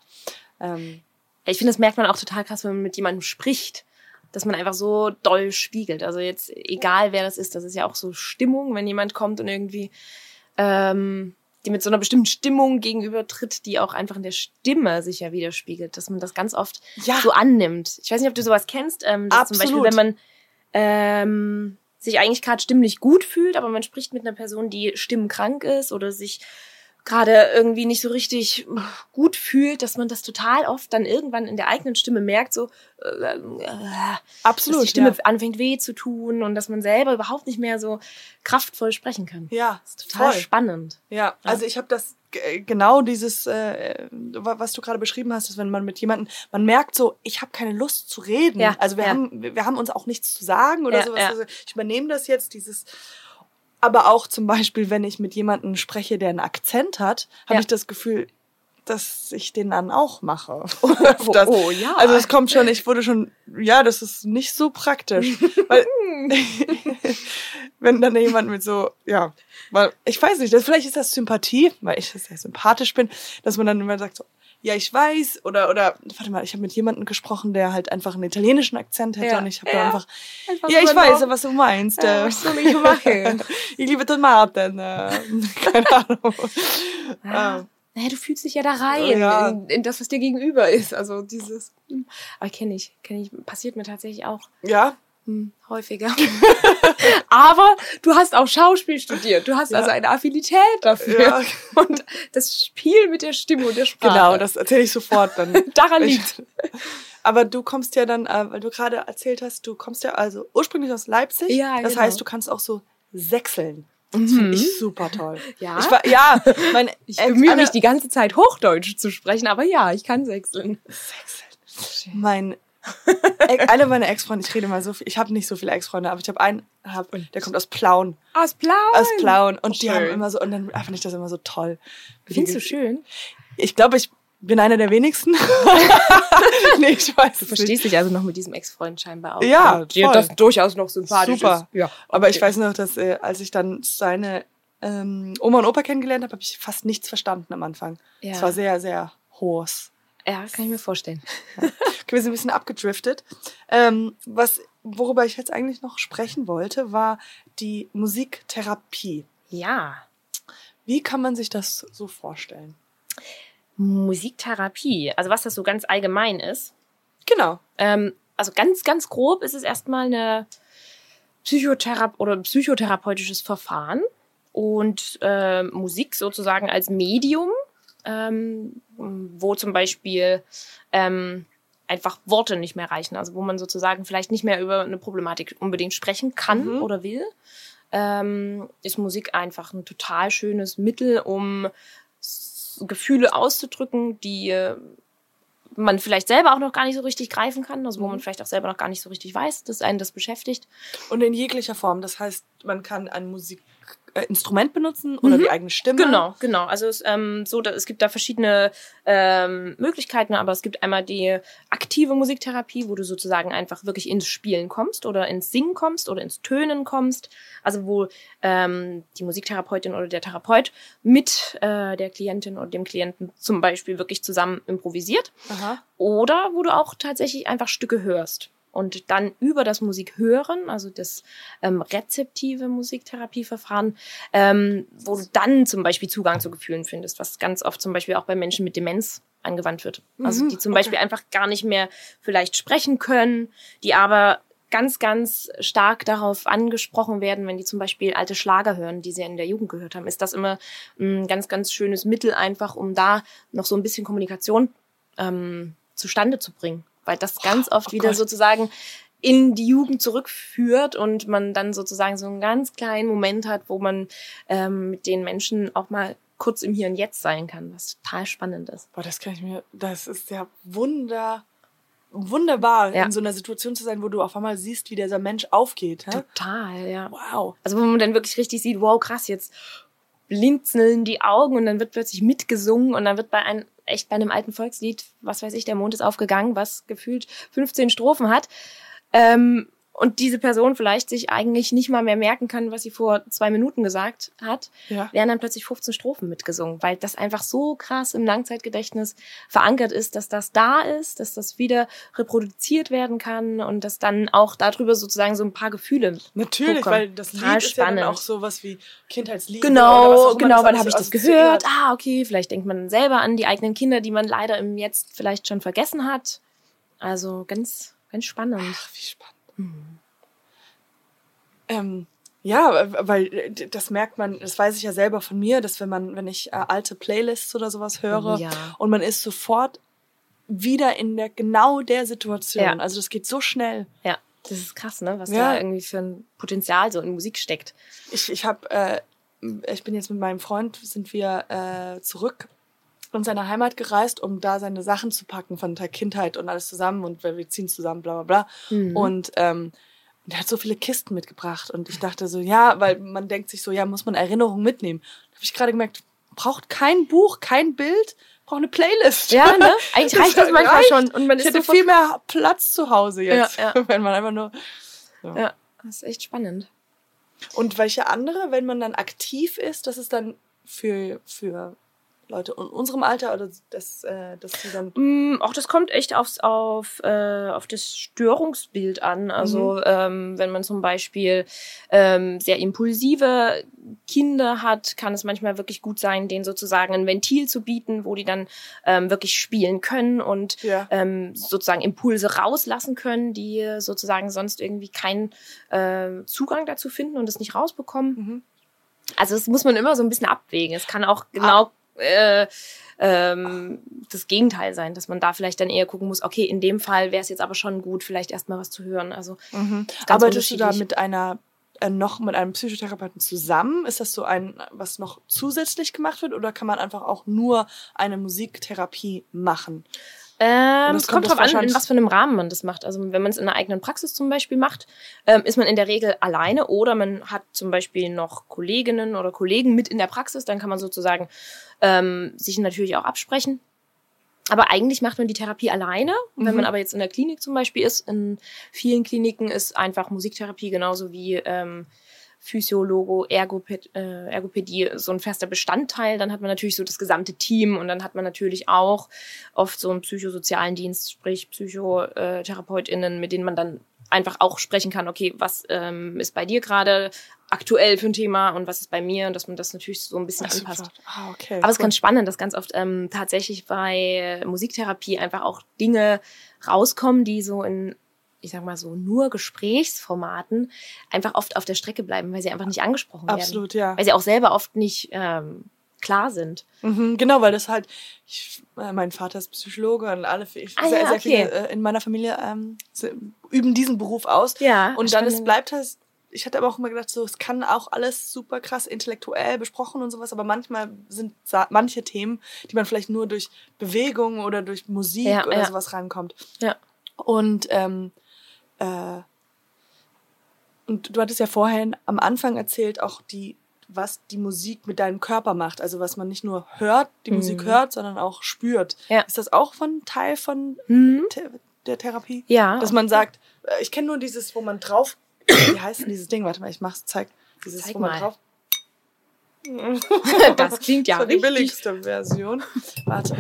Speaker 2: Ähm,
Speaker 3: Ich finde, das merkt man auch total krass, wenn man mit jemandem spricht, dass man einfach so doll spiegelt. Also jetzt, egal wer das ist, das ist ja auch so Stimmung, wenn jemand kommt und irgendwie ähm, die mit so einer bestimmten Stimmung gegenübertritt, die auch einfach in der Stimme sich ja widerspiegelt, dass man das ganz oft
Speaker 2: Ja.
Speaker 3: so annimmt. Ich weiß nicht, ob du sowas kennst, ähm, dass zum Beispiel,
Speaker 2: Absolut.
Speaker 3: wenn man ähm, sich eigentlich gerade stimmlich gut fühlt, aber man spricht mit einer Person, die stimmenkrank ist oder sich gerade irgendwie nicht so richtig äh, gut fühlt, dass man das total oft dann irgendwann in der eigenen Stimme merkt, so äh, äh,
Speaker 2: absolut.
Speaker 3: dass die Stimme
Speaker 2: ja.
Speaker 3: anfängt weh zu tun und dass man selber überhaupt nicht mehr so kraftvoll sprechen kann.
Speaker 2: Ja,
Speaker 3: Das ist total
Speaker 2: voll.
Speaker 3: spannend.
Speaker 2: Ja, also ich habe das g- genau dieses, äh, wa- was du gerade beschrieben hast, ist, wenn man mit jemandem, man merkt so, ich habe keine Lust zu reden.
Speaker 3: Ja,
Speaker 2: also wir
Speaker 3: ja.
Speaker 2: haben, wir haben uns auch nichts zu sagen oder
Speaker 3: Ja,
Speaker 2: sowas.
Speaker 3: ja.
Speaker 2: Also ich übernehme das jetzt, dieses. Aber auch zum Beispiel, wenn ich mit jemandem spreche, der einen Akzent hat, habe
Speaker 3: Ja.
Speaker 2: ich das Gefühl, dass ich den dann auch mache.
Speaker 3: Oh,
Speaker 2: Das-
Speaker 3: oh, ja.
Speaker 2: Also es kommt schon, ich wurde schon, ja, das ist nicht so praktisch. weil, wenn dann jemand mit so, ja, weil ich weiß nicht, das, vielleicht ist das Sympathie, weil ich sehr sympathisch bin, dass man dann immer sagt so, ja, ich weiß, oder, oder, warte mal, ich habe mit jemandem gesprochen, der halt einfach einen italienischen Akzent hätte
Speaker 3: Ja,
Speaker 2: und ich habe
Speaker 3: ja.
Speaker 2: dann einfach,
Speaker 3: Einfach
Speaker 2: ja, ich weiß, was du meinst.
Speaker 3: Ja,
Speaker 2: äh,
Speaker 3: was soll ich machen?
Speaker 2: ich liebe Tomaten, äh, keine Ahnung.
Speaker 3: Ah,
Speaker 2: Ähm,
Speaker 3: naja, du fühlst dich ja da rein,
Speaker 2: Ja.
Speaker 3: in, in das, was dir gegenüber ist. Also dieses, hm. aber kenne ich, kenne ich, passiert mir tatsächlich auch
Speaker 2: ja,
Speaker 3: hm, häufiger. aber du hast auch Schauspiel studiert. Du hast
Speaker 2: Ja.
Speaker 3: also eine Affinität dafür.
Speaker 2: Ja.
Speaker 3: Und das Spiel mit der Stimme und der Sprache.
Speaker 2: genau, das erzähle ich sofort dann.
Speaker 3: daran liegt.
Speaker 2: Aber du kommst ja dann, äh, weil du gerade erzählt hast, du kommst ja also ursprünglich aus Leipzig.
Speaker 3: Ja,
Speaker 2: Das
Speaker 3: genau.
Speaker 2: heißt, du kannst auch so sechseln. Das finde ich super toll.
Speaker 3: Ja?
Speaker 2: Ich war, ja, mein
Speaker 3: Ich bemühe mich die ganze Zeit Hochdeutsch zu sprechen, aber ja, ich kann sechseln.
Speaker 2: Sechseln. Mein Ex- eine meiner Ex-Freunde, ich rede mal so viel, ich habe nicht so viele Ex-Freunde, aber ich habe einen, hab, der kommt aus Plauen,
Speaker 3: Aus Blau.
Speaker 2: aus Plauen und die
Speaker 3: schön.
Speaker 2: haben immer so und dann finde ich das immer so toll.
Speaker 3: Findest du schön?
Speaker 2: Ich glaube, ich bin einer der wenigsten. nee, ich weiß
Speaker 3: Du verstehst
Speaker 2: nicht.
Speaker 3: dich also noch mit diesem Ex-Freund scheinbar auch.
Speaker 2: Ja,
Speaker 3: dir
Speaker 2: voll.
Speaker 3: das durchaus noch sympathisch
Speaker 2: Super.
Speaker 3: ist. Ja,
Speaker 2: Aber ich
Speaker 3: okay.
Speaker 2: weiß noch, dass äh, als ich dann seine ähm, Oma und Opa kennengelernt habe, habe ich fast nichts verstanden am Anfang.
Speaker 3: Ja.
Speaker 2: Es war sehr, sehr hohes.
Speaker 3: Ja, das kann ich mir vorstellen.
Speaker 2: Okay, wir sind ein bisschen abgedriftet. Ähm, was, worüber ich jetzt eigentlich noch sprechen wollte, war die Musiktherapie.
Speaker 3: Ja.
Speaker 2: Wie kann man sich das so vorstellen?
Speaker 3: Musiktherapie, also was das so ganz allgemein ist.
Speaker 2: Genau.
Speaker 3: Ähm, also ganz, ganz grob ist es erstmal eine Psychothera oder psychotherapeutisches Verfahren und äh, Musik sozusagen als Medium, ähm, wo zum Beispiel ähm, einfach Worte nicht mehr reichen, also wo man sozusagen vielleicht nicht mehr über eine Problematik unbedingt sprechen kann
Speaker 2: Mhm.
Speaker 3: oder will, ähm, ist Musik einfach ein total schönes Mittel, um Gefühle auszudrücken, die äh, man vielleicht selber auch noch gar nicht so richtig greifen kann, also wo
Speaker 2: Mhm.
Speaker 3: man vielleicht auch selber noch gar nicht so richtig weiß, dass einen das beschäftigt.
Speaker 2: Und in jeglicher Form. Das heißt, man kann ein Musik, äh, benutzen oder mhm. die eigene Stimme?
Speaker 3: Genau, genau. Also es, ähm, so, da, es gibt da verschiedene ähm, Möglichkeiten, aber es gibt einmal die aktive Musiktherapie, wo du sozusagen einfach wirklich ins Spielen kommst oder ins Singen kommst oder ins Tönen kommst. Also wo ähm, die Musiktherapeutin oder der Therapeut mit äh, der Klientin oder dem Klienten zum Beispiel wirklich zusammen improvisiert. Aha. Oder wo du auch tatsächlich einfach Stücke hörst und dann über das Musikhören, also das ähm, rezeptive Musiktherapieverfahren, ähm, wo du dann zum Beispiel Zugang zu Gefühlen findest, was ganz oft zum Beispiel auch bei Menschen mit Demenz angewandt wird. Also mhm, die zum okay. Beispiel einfach gar nicht mehr vielleicht sprechen können, die aber ganz, ganz stark darauf angesprochen werden, wenn die zum Beispiel alte Schlager hören, die sie in der Jugend gehört haben, ist das immer ein ganz, ganz schönes Mittel einfach, um da noch so ein bisschen Kommunikation ähm, zustande zu bringen weil das ganz oft oh, wieder Gott. sozusagen in die Jugend zurückführt und man dann sozusagen so einen ganz kleinen Moment hat, wo man ähm, mit den Menschen auch mal kurz im Hier und Jetzt sein kann, was total spannend ist.
Speaker 2: Boah, das kann ich mir, das ist ja wunder, wunderbar, ja. in so einer Situation zu sein, wo du auf einmal siehst, wie dieser Mensch aufgeht. Hä?
Speaker 3: Total, ja. Wow. Also wo man dann wirklich richtig sieht, wow, krass, jetzt blinzeln die Augen und dann wird plötzlich mitgesungen und dann wird bei einem echt bei einem alten Volkslied, was weiß ich, der Mond ist aufgegangen, was gefühlt 15 Strophen hat. Ähm, und diese Person vielleicht sich eigentlich nicht mal mehr merken kann, was sie vor zwei Minuten gesagt hat, ja. werden dann plötzlich 15 Strophen mitgesungen, weil das einfach so krass im Langzeitgedächtnis verankert ist, dass das da ist, dass das wieder reproduziert werden kann und dass dann auch darüber sozusagen so ein paar Gefühle
Speaker 2: Natürlich, hochkommen. weil das Lied Total ist spannend. ja dann auch so was wie Kindheitslied.
Speaker 3: Genau, genau, wann habe ich das gehört? Ah, okay, vielleicht denkt man selber an die eigenen Kinder, die man leider im Jetzt vielleicht schon vergessen hat. Also ganz, ganz spannend.
Speaker 2: Ach, wie spannend. Mhm. Ähm, ja, weil äh, das merkt man, das weiß ich ja selber von mir, dass wenn man, wenn ich äh, alte Playlists oder sowas höre ja. und man ist sofort wieder in der genau der Situation. Ja. Also das geht so schnell.
Speaker 3: Ja, das ist krass, ne? Was ja. da irgendwie für ein Potenzial so in Musik steckt.
Speaker 2: Ich, ich habe, äh, ich bin jetzt mit meinem Freund, sind wir äh, zurück in seine Heimat gereist, um da seine Sachen zu packen von der Kindheit und alles zusammen und wir ziehen zusammen, bla bla bla. Mhm. Und ähm, der hat so viele Kisten mitgebracht und ich dachte so, ja, weil man denkt sich so, ja, muss man Erinnerungen mitnehmen. Da habe ich gerade gemerkt, braucht kein Buch, kein Bild, braucht eine Playlist.
Speaker 3: Ja, ne? Eigentlich reicht das manchmal reicht. schon.
Speaker 2: Und man ich hätte viel mehr Platz zu Hause jetzt, ja, ja. wenn man einfach nur.
Speaker 3: So. Ja, das ist echt spannend.
Speaker 2: Und welche andere, wenn man dann aktiv ist, das ist dann für, für Leute in unserem Alter oder das, äh, sie dann.
Speaker 3: Mm, auch das kommt echt aufs, auf, äh, auf das Störungsbild an. Also mhm. ähm, wenn man zum Beispiel ähm, sehr impulsive Kinder hat, kann es manchmal wirklich gut sein, denen sozusagen ein Ventil zu bieten, wo die dann ähm, wirklich spielen können und ja. ähm, sozusagen Impulse rauslassen können, die sozusagen sonst irgendwie keinen äh, Zugang dazu finden und es nicht rausbekommen. Mhm. Also das muss man immer so ein bisschen abwägen. Es kann auch genau äh, ähm, das Gegenteil sein, dass man da vielleicht dann eher gucken muss, okay, in dem Fall wäre es jetzt aber schon gut, vielleicht erstmal was zu hören. Also
Speaker 2: mhm. Arbeitest du da mit einer äh, noch mit einem Psychotherapeuten zusammen? Ist das so ein, was noch zusätzlich gemacht wird oder kann man einfach auch nur eine Musiktherapie machen?
Speaker 3: Ähm, es kommt, kommt drauf an, in was für einem Rahmen man das macht. Also wenn man es in einer eigenen Praxis zum Beispiel macht, ähm, ist man in der Regel alleine oder man hat zum Beispiel noch Kolleginnen oder Kollegen mit in der Praxis, dann kann man sozusagen ähm, sich natürlich auch absprechen. Aber eigentlich macht man die Therapie alleine. Mhm. Wenn man aber jetzt in der Klinik zum Beispiel ist, in vielen Kliniken ist einfach Musiktherapie genauso wie ähm, Physiologo, Ergopä äh, Ergopädie so ein fester Bestandteil. Dann hat man natürlich so das gesamte Team und dann hat man natürlich auch oft so einen psychosozialen Dienst, sprich PsychotherapeutInnen, mit denen man dann einfach auch sprechen kann, okay, was ähm, ist bei dir gerade aktuell für ein Thema und was ist bei mir und dass man das natürlich so ein bisschen Ach, anpasst. Ah, okay, Aber es ist ganz spannend, dass ganz oft ähm, tatsächlich bei Musiktherapie einfach auch Dinge rauskommen, die so in ich sag mal so, nur Gesprächsformaten einfach oft auf der Strecke bleiben, weil sie einfach nicht angesprochen werden. Absolut, ja. Weil sie auch selber oft nicht ähm, klar sind.
Speaker 2: Mhm, genau, weil das halt, ich, äh, mein Vater ist Psychologe und alle ich, ah, sehr, ja, sehr viele äh, in meiner Familie ähm, üben diesen Beruf aus. Ja. Und dann es bleibt halt, ich hatte aber auch immer gedacht, so, es kann auch alles super krass intellektuell besprochen und sowas, aber manchmal sind manche Themen, die man vielleicht nur durch Bewegung oder durch Musik ja, oder ja. sowas rankommt. Ja. Und ähm, äh, und du hattest ja vorhin am Anfang erzählt, auch die was die Musik mit deinem Körper macht. Also was man nicht nur hört, die
Speaker 3: Mhm.
Speaker 2: Musik hört, sondern auch spürt.
Speaker 3: Ja.
Speaker 2: Ist das auch von Teil von The der Therapie?
Speaker 3: Ja.
Speaker 2: Dass man sagt, äh, ich kenne nur dieses, wo man drauf, wie heißt denn dieses Ding? Warte mal, ich mach's, zeig. Dieses,
Speaker 3: Zeig
Speaker 2: wo man
Speaker 3: mal.
Speaker 2: drauf.
Speaker 3: das klingt ja
Speaker 2: das war die
Speaker 3: richtig.
Speaker 2: billigste Version. Warte.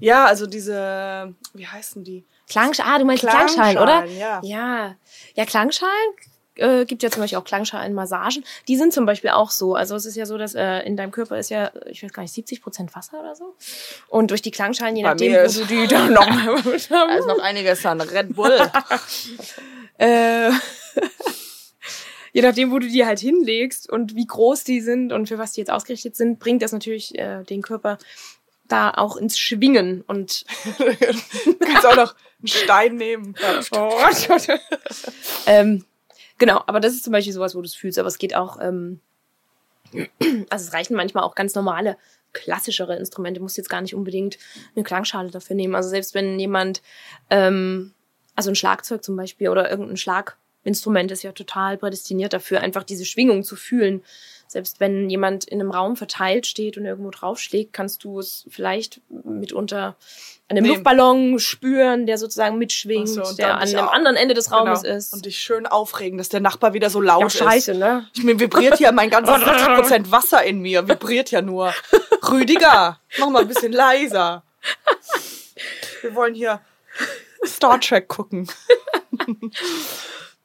Speaker 2: Ja, also diese, wie heißen die?
Speaker 3: Klangschalen, ah, du meinst Klangschalen, oder?
Speaker 2: ja.
Speaker 3: Ja, ja Klangschalen äh, gibt ja zum Beispiel auch Klangschalenmassagen. Die sind zum Beispiel auch so. Also es ist ja so, dass äh, in deinem Körper ist ja, ich weiß gar nicht, 70 Prozent Wasser oder so. Und durch die Klangschalen, je
Speaker 2: Bei
Speaker 3: nachdem, wo
Speaker 2: ist-
Speaker 3: du die dann noch mal
Speaker 2: Da ist noch einiges an Red Bull.
Speaker 3: äh, je nachdem, wo du die halt hinlegst und wie groß die sind und für was die jetzt ausgerichtet sind, bringt das natürlich äh, den Körper da auch ins Schwingen und
Speaker 2: du kannst auch noch einen Stein nehmen.
Speaker 3: ähm, genau, aber das ist zum Beispiel sowas, wo du es fühlst, aber es geht auch, ähm, also es reichen manchmal auch ganz normale, klassischere Instrumente, du musst jetzt gar nicht unbedingt eine Klangschale dafür nehmen. Also selbst wenn jemand, ähm, also ein Schlagzeug zum Beispiel oder irgendein Schlaginstrument ist ja total prädestiniert dafür, einfach diese Schwingung zu fühlen. Selbst wenn jemand in einem Raum verteilt steht und irgendwo draufschlägt, kannst du es vielleicht mitunter an einem
Speaker 2: Nehmen.
Speaker 3: Luftballon spüren, der sozusagen mitschwingt,
Speaker 2: so, und
Speaker 3: der an einem anderen Ende des Raumes
Speaker 2: Genau.
Speaker 3: ist.
Speaker 2: Und dich schön aufregen, dass der Nachbar wieder so laut
Speaker 3: ja,
Speaker 2: ist.
Speaker 3: scheiße, ne?
Speaker 2: Ich mir vibriert hier mein ganzes 40% Wasser in mir. Vibriert ja nur. Rüdiger, mach mal ein bisschen leiser. Wir wollen hier Star Trek gucken.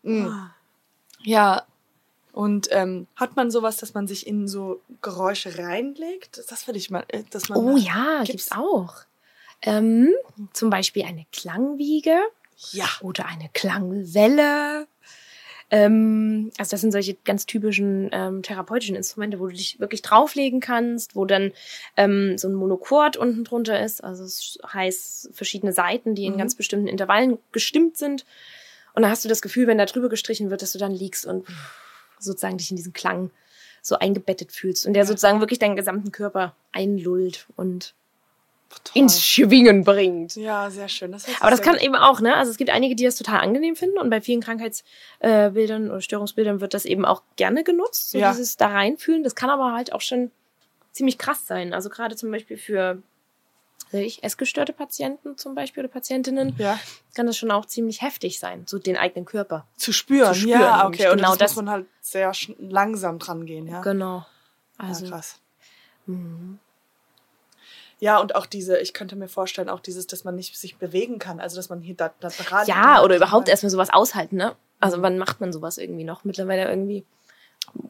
Speaker 2: Mm. ja. Und ähm, hat man sowas, dass man sich in so Geräusche reinlegt? Das will ich mal, äh, dass man.
Speaker 3: Oh ja,
Speaker 2: Gibt's?
Speaker 3: gibt's auch. Ähm, zum Beispiel eine Klangwiege
Speaker 2: Ja.
Speaker 3: oder eine Klangwelle. Ähm, also das sind solche ganz typischen ähm, therapeutischen Instrumente, wo du dich wirklich drauflegen kannst, wo dann ähm, so ein Monochord unten drunter ist. Also es heißt verschiedene Seiten, die in
Speaker 2: Mhm.
Speaker 3: ganz bestimmten Intervallen gestimmt sind. Und dann hast du das Gefühl, wenn da drüber gestrichen wird, dass du dann liegst und sozusagen dich in diesen Klang so eingebettet fühlst und der sozusagen wirklich deinen gesamten Körper einlullt und
Speaker 2: Toll.
Speaker 3: ins Schwingen bringt.
Speaker 2: Ja, sehr schön. Das
Speaker 3: Aber das kann
Speaker 2: gut
Speaker 3: eben auch, ne? Also es gibt einige, die das total angenehm finden und bei vielen Krankheitsbildern oder Störungsbildern wird das eben auch gerne genutzt, so
Speaker 2: Ja.
Speaker 3: dieses da reinfühlen. Das kann aber halt auch schon ziemlich krass sein. Also gerade zum Beispiel für weiß ich, essgestörte Patienten zum Beispiel oder Patientinnen
Speaker 2: Ja.
Speaker 3: kann das schon auch ziemlich heftig sein, so den eigenen Körper.
Speaker 2: Zu spüren.
Speaker 3: Zu spüren,
Speaker 2: Ja, okay. Und
Speaker 3: genau
Speaker 2: das,
Speaker 3: das-
Speaker 2: muss man halt sehr langsam dran gehen, ja.
Speaker 3: Genau.
Speaker 2: ja,
Speaker 3: Also
Speaker 2: krass.
Speaker 3: mhm.
Speaker 2: Ja, und auch diese, ich könnte mir vorstellen, auch dieses, dass man nicht sich bewegen kann, also dass man hier da, da dran
Speaker 3: ja, oder überhaupt erstmal sowas aushalten, ne? Also wann macht man sowas irgendwie noch? Mittlerweile irgendwie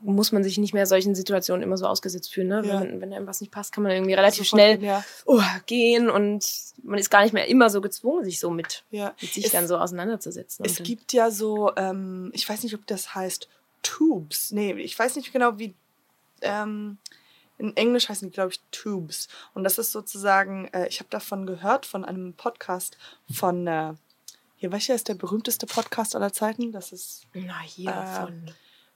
Speaker 3: muss man sich nicht mehr solchen Situationen immer so ausgesetzt fühlen, ne?
Speaker 2: Ja.
Speaker 3: Wenn, wenn einem was nicht passt, kann man irgendwie relativ
Speaker 2: Sofort
Speaker 3: schnell
Speaker 2: gehen, Ja,
Speaker 3: oh, gehen und man ist gar nicht mehr immer so gezwungen, sich so mit,
Speaker 2: ja.
Speaker 3: mit sich
Speaker 2: Es-
Speaker 3: dann so auseinanderzusetzen.
Speaker 2: Es gibt ja so, ähm, ich weiß nicht, ob das heißt Tubes. Nee, ich weiß nicht genau, wie. Ähm, in Englisch heißen die, glaube ich, Tubes. Und das ist sozusagen, äh, ich habe davon gehört, von einem Podcast von, äh, hier, welcher ist der berühmteste Podcast aller Zeiten? Das ist
Speaker 3: Na, hier
Speaker 2: äh,
Speaker 3: von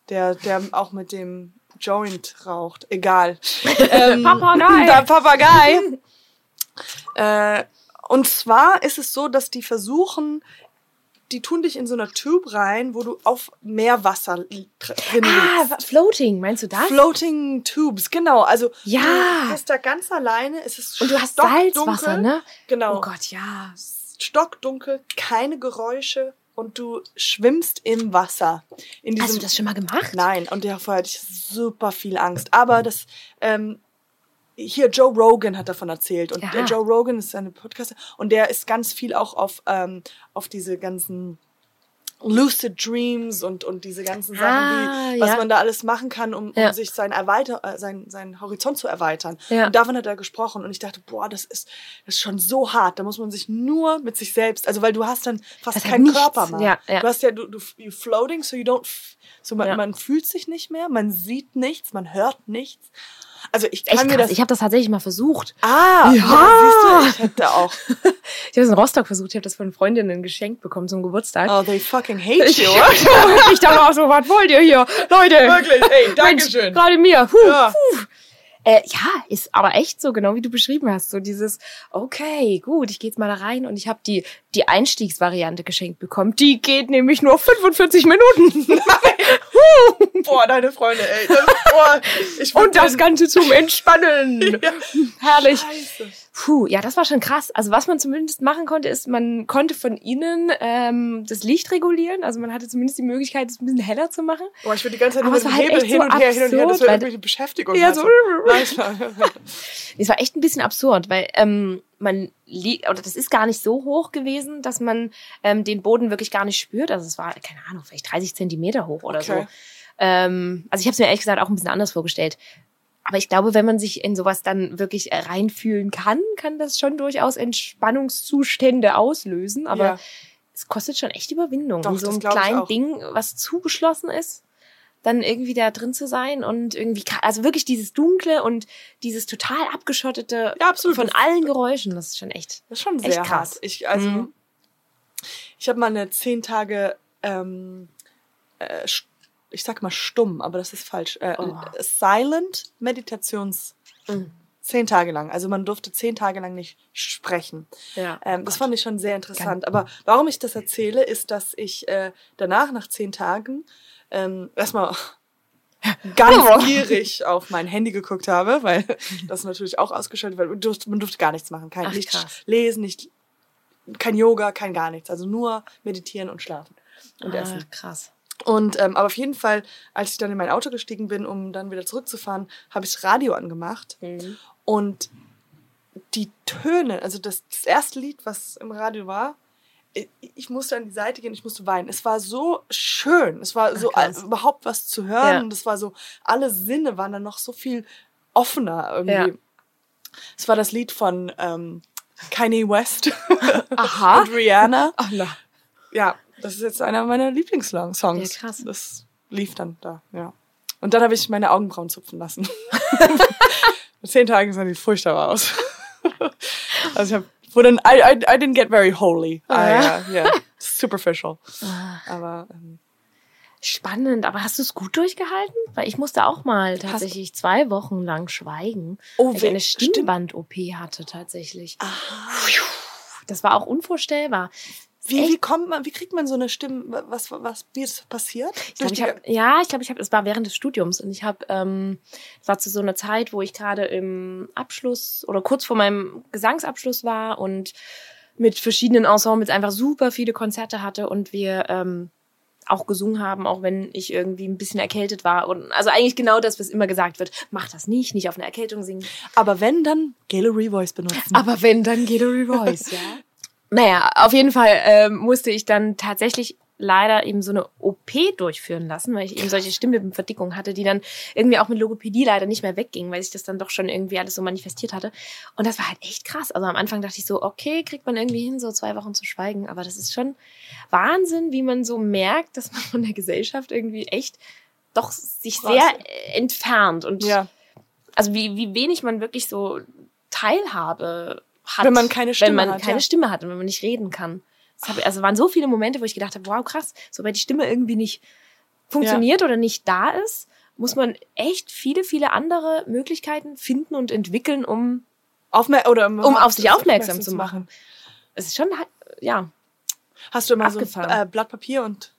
Speaker 2: der, der auch mit dem Joint raucht. Egal. ähm,
Speaker 3: Papagei.
Speaker 2: Der Papagei. äh, und zwar ist es so, dass die versuchen, die tun dich in so einer Tube rein, wo du auf Meerwasser drin
Speaker 3: Ah,
Speaker 2: liegst.
Speaker 3: wa- Floating, meinst du das?
Speaker 2: Floating Tubes, genau. Also
Speaker 3: Ja.
Speaker 2: du bist da ganz alleine. Es ist
Speaker 3: und du hast. Salzwasser, ne?
Speaker 2: Genau.
Speaker 3: Oh Gott, ja.
Speaker 2: Stockdunkel, keine Geräusche und du schwimmst im Wasser. In diesem
Speaker 3: Hast du das schon mal gemacht?
Speaker 2: Nein, und davor hatte ich super viel Angst. Aber das, ähm, hier Joe Rogan hat davon erzählt. Und der Joe Rogan ist eine Podcaster und der ist ganz viel auch auf, ähm, auf diese ganzen Lucid Dreams und, und diese ganzen Sachen,
Speaker 3: Ah,
Speaker 2: wie, was
Speaker 3: ja.
Speaker 2: man da alles machen kann, um,
Speaker 3: Ja.
Speaker 2: um sich sein Erweiter, äh, sein, seinen Horizont zu erweitern.
Speaker 3: Ja.
Speaker 2: Und davon hat er gesprochen und ich dachte, boah, das ist, das ist schon so hart. Da muss man sich nur mit sich selbst, also weil du hast dann fast
Speaker 3: Das
Speaker 2: keinen. Körper mehr. Du hast ja, du, du you floating, so you don't, so man, man fühlt sich nicht mehr, man sieht nichts, man hört nichts. Also ich
Speaker 3: Echt
Speaker 2: kann mir
Speaker 3: krass.
Speaker 2: das.
Speaker 3: Ich habe das tatsächlich mal versucht.
Speaker 2: ah,
Speaker 3: Ja.
Speaker 2: siehst du, ich hätte auch.
Speaker 3: Ich habe es in Rostock versucht. Ich habe das von Freundinnen geschenkt bekommen zum Geburtstag.
Speaker 2: Oh, they fucking hate
Speaker 3: Ich,
Speaker 2: you.
Speaker 3: ich dachte auch so, was wollt ihr hier? Leute.
Speaker 2: Wirklich, hey, Dankeschön.
Speaker 3: Gerade mir. Puh,
Speaker 2: Ja.
Speaker 3: puh. Äh, ja, ist aber echt so, genau wie du beschrieben hast. So dieses, okay, gut, ich gehe jetzt mal da rein und ich habe die, die Einstiegsvariante geschenkt bekommen. Die geht nämlich nur 45 Minuten.
Speaker 2: boah, deine Freunde, ey. Boah,
Speaker 3: ich Und das Ganze zum Entspannen. ja. Herrlich.
Speaker 2: Scheiße.
Speaker 3: Puh, ja, das war schon krass. Also was man zumindest machen konnte, ist, man konnte von innen ähm, das Licht regulieren. Also man hatte zumindest die Möglichkeit, es ein bisschen heller zu machen.
Speaker 2: Boah, ich würde die ganze Zeit Aber nur mit halt Hebel hin so und her, hin und her, das wäre irgendwelche Beschäftigung. Ja, so.
Speaker 3: es war echt ein bisschen absurd, weil ähm, man liegt, oder das ist gar nicht so hoch gewesen, dass man ähm, den Boden wirklich gar nicht spürt. Also es war, keine Ahnung, vielleicht 30 Zentimeter hoch oder okay. so. Ähm, also ich habe es mir ehrlich gesagt auch ein bisschen anders vorgestellt. Aber ich glaube, wenn man sich in sowas dann wirklich reinfühlen kann, kann das schon durchaus Entspannungszustände auslösen. Aber ja. es kostet schon echt Überwindung, Doch, so einem kleinen Ding, was zugeschlossen ist dann irgendwie da drin zu sein und irgendwie, also wirklich dieses Dunkle und dieses total abgeschottete
Speaker 2: ja, absolut.
Speaker 3: von allen Geräuschen, das ist schon echt.
Speaker 2: Das ist schon sehr krass. Hart. Ich, also, mhm. ich habe mal eine zehn Tage, ähm, äh, ich sag mal stumm, aber das ist falsch, äh, oh. Silent Meditations. Mhm. Zehn Tage lang. Also man durfte zehn Tage lang nicht sprechen. Ja, ähm, das fand ich schon sehr interessant. Aber warum ich das erzähle, ist, dass ich äh, danach, nach zehn Tagen, ähm, erstmal ganz gierig auf mein Handy geguckt habe, weil das natürlich auch ausgeschaltet wird. Man durfte, man durfte gar nichts machen. Kein Ach, nicht krass. lesen, nicht kein Yoga, kein gar nichts. Also nur meditieren und schlafen und
Speaker 3: ah, essen. Krass.
Speaker 2: Und ähm, aber auf jeden Fall, als ich dann in mein Auto gestiegen bin, um dann wieder zurückzufahren, habe ich das Radio angemacht mhm. und die Töne, also das, das erste Lied, was im Radio war, ich musste an die Seite gehen, ich musste weinen. Es war so schön, es war so Ach, überhaupt was zu hören. Ja. Und es war so, alle Sinne waren dann noch so viel offener irgendwie. Ja. Es war das Lied von ähm, Kanye West und Rihanna.
Speaker 3: Ach, na.
Speaker 2: Ja, das ist jetzt einer meiner Lieblingssongs. Ja,
Speaker 3: krass.
Speaker 2: Das lief dann da, ja. Und dann habe ich meine Augenbrauen zupfen lassen. Zehn Tage sahen die furchtbar aus. also ich habe dann I, I, I didn't get very holy. Ah, ja. Uh, yeah, superficial. Ah. Aber ähm,
Speaker 3: Spannend, aber hast du es gut durchgehalten? Weil ich musste auch mal tatsächlich zwei Wochen lang schweigen, oh, weil ich eine Stimmband-OP hatte tatsächlich.
Speaker 2: Aha.
Speaker 3: Das war auch unvorstellbar.
Speaker 2: Wie, wie kommt man, wie kriegt man so eine Stimme, was, was, wie ist das passiert?
Speaker 3: Ich glaub, ich hab, ja, ich glaube, ich habe, es war während des Studiums und ich habe, ähm, es war zu so einer Zeit, wo ich gerade im Abschluss oder kurz vor meinem Gesangsabschluss war und mit verschiedenen Ensembles einfach super viele Konzerte hatte und wir ähm, auch gesungen haben, auch wenn ich irgendwie ein bisschen erkältet war. Und also eigentlich genau das, was immer gesagt wird. Mach das nicht, nicht auf eine Erkältung singen.
Speaker 2: Aber wenn, dann Gallery Voice benutzen.
Speaker 3: Aber wenn, dann Gallery Voice, ja. Naja, auf jeden Fall ähm, musste ich dann tatsächlich leider eben so eine OP durchführen lassen, weil ich eben solche Stimmbildverdickungen hatte, die dann irgendwie auch mit Logopädie leider nicht mehr weggingen, weil sich das dann doch schon irgendwie alles so manifestiert hatte. Und das war halt echt krass. Also am Anfang dachte ich so, okay, kriegt man irgendwie hin, so zwei Wochen zu schweigen. Aber das ist schon Wahnsinn, wie man so merkt, dass man von der Gesellschaft irgendwie echt doch sich sehr entfernt und
Speaker 2: ja.
Speaker 3: also wie, wie wenig man wirklich so Teilhabe hat.
Speaker 2: Wenn man keine Stimme
Speaker 3: hat. Wenn man
Speaker 2: hat,
Speaker 3: keine ja. Stimme hat und wenn man nicht reden kann. Ich, also waren so viele Momente, wo ich gedacht habe, wow, krass, sobald die Stimme irgendwie nicht funktioniert ja. oder nicht da ist, muss man echt viele, viele andere Möglichkeiten finden und entwickeln, um,
Speaker 2: Aufmer oder um,
Speaker 3: um auf sich aufmerksam, aufmerksam zu machen. Es ist schon, ja.
Speaker 2: Hast du immer abgefahren. so äh, Blatt Papier und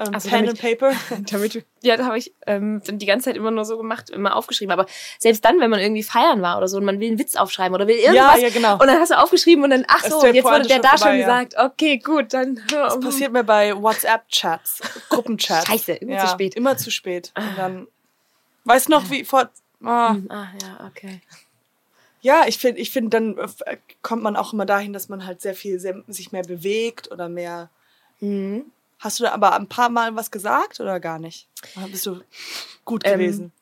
Speaker 2: ähm, also Pen damit, and Paper.
Speaker 3: damit, ja, da habe ich ähm, die ganze Zeit immer nur so gemacht, immer aufgeschrieben. Aber selbst dann, wenn man irgendwie feiern war oder so und man will einen Witz aufschreiben oder will irgendwas.
Speaker 2: Ja, ja, genau.
Speaker 3: Und dann hast du aufgeschrieben und dann, ach so, jetzt wurde der da schon gesagt. Ja. Okay, gut, dann.
Speaker 2: Das um. passiert mir bei WhatsApp-Chats, Gruppenchats.
Speaker 3: Scheiße, immer
Speaker 2: ja,
Speaker 3: zu spät.
Speaker 2: Immer zu spät. Und dann, weißt noch, wie vor.
Speaker 3: Oh. Ah, ja, okay.
Speaker 2: Ja, ich finde, ich finde, dann äh, kommt man auch immer dahin, dass man halt sehr viel sehr, sich mehr bewegt oder mehr
Speaker 3: mhm.
Speaker 2: Hast du da aber ein paar Mal was gesagt oder gar nicht? Oder bist du gut ähm, gewesen?
Speaker 3: Ähm,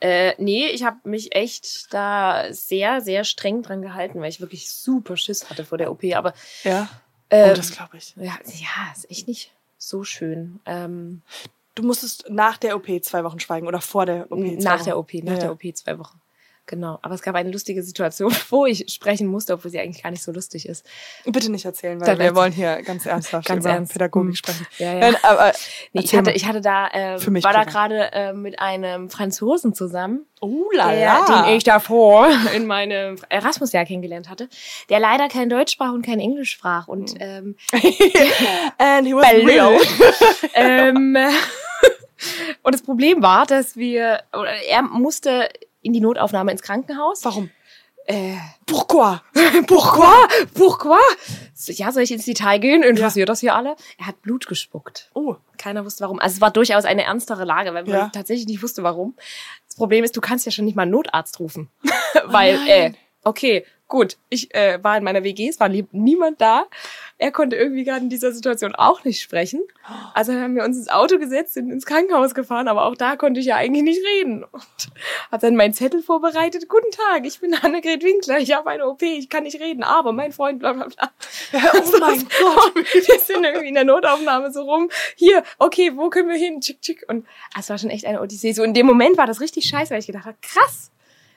Speaker 3: äh, nee, ich habe mich echt da sehr, sehr streng dran gehalten, weil ich wirklich super Schiss hatte vor der OP. Aber
Speaker 2: ja, oh, das glaube ich.
Speaker 3: Ja, ja, ist echt nicht so schön. Ähm,
Speaker 2: du musstest nach der OP zwei Wochen schweigen oder vor der OP?
Speaker 3: Nach Wochen. der OP, nach ja. der OP zwei Wochen. Genau, aber es gab eine lustige Situation, wo ich sprechen musste, obwohl sie eigentlich gar nicht so lustig ist.
Speaker 2: Bitte nicht erzählen, weil Dann wir wollen hier ganz ernsthaft
Speaker 3: ganz
Speaker 2: über
Speaker 3: ernst.
Speaker 2: Pädagogik hm. sprechen.
Speaker 3: Ja, ja. aber nee, ich, hatte, ich hatte da, äh, war da gerade äh, mit einem Franzosen zusammen.
Speaker 2: Oh la la.
Speaker 3: Den ich davor in meinem Erasmus-Jahr kennengelernt hatte, der leider kein Deutsch sprach und kein Englisch sprach. Und hm. ähm,
Speaker 2: And he was real.
Speaker 3: ähm, Und das Problem war, dass wir, er musste in die Notaufnahme ins Krankenhaus.
Speaker 2: Warum?
Speaker 3: Äh,
Speaker 2: Pourquoi?
Speaker 3: pourquoi? Pourquoi? Ja, soll ich ins Detail gehen? Interessiert das hier alle? Er hat Blut gespuckt.
Speaker 2: Oh.
Speaker 3: Keiner wusste warum. Also es war durchaus eine ernstere Lage, weil man
Speaker 2: Ja.
Speaker 3: tatsächlich nicht wusste, warum. Das Problem ist, du kannst ja schon nicht mal einen Notarzt rufen. weil, äh, okay, gut, ich äh, war in meiner WG, es war niemand da. Er konnte irgendwie gerade in dieser Situation auch nicht sprechen. Also haben wir uns ins Auto gesetzt, sind ins Krankenhaus gefahren, aber auch da konnte ich ja eigentlich nicht reden. Und habe dann meinen Zettel vorbereitet. Guten Tag, ich bin Annegret Winkler, ich habe eine OP, ich kann nicht reden, aber mein Freund, bla bla bla.
Speaker 2: Oh mein Gott.
Speaker 3: Wir sind irgendwie in der Notaufnahme so rum. Hier, okay, wo können wir hin? Tschick, tschick. Und ah, es war schon echt eine Odyssee. So in dem Moment war das richtig scheiße, weil ich gedacht habe, krass,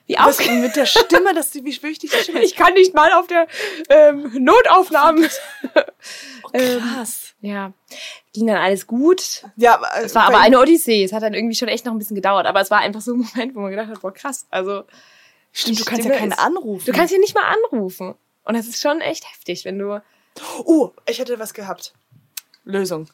Speaker 3: wie
Speaker 2: Was
Speaker 3: aufgeregt.
Speaker 2: mit der Stimme, dass wie wichtig die Stimme ist.
Speaker 3: Ich kann nicht mal auf der ähm, Notaufnahme. ähm,
Speaker 2: Krass.
Speaker 3: ja, ging dann alles gut.
Speaker 2: Ja, äh,
Speaker 3: Es war aber eine Odyssee. Es hat dann irgendwie schon echt noch ein bisschen gedauert. Aber es war einfach so ein Moment, wo man gedacht hat, boah, krass. Also,
Speaker 2: Stimmt, du kannst ja keinen
Speaker 3: ist-
Speaker 2: anrufen.
Speaker 3: du kannst hier nicht mal anrufen. Und das ist schon echt heftig, wenn du.
Speaker 2: Oh, ich hätte was gehabt. Lösung.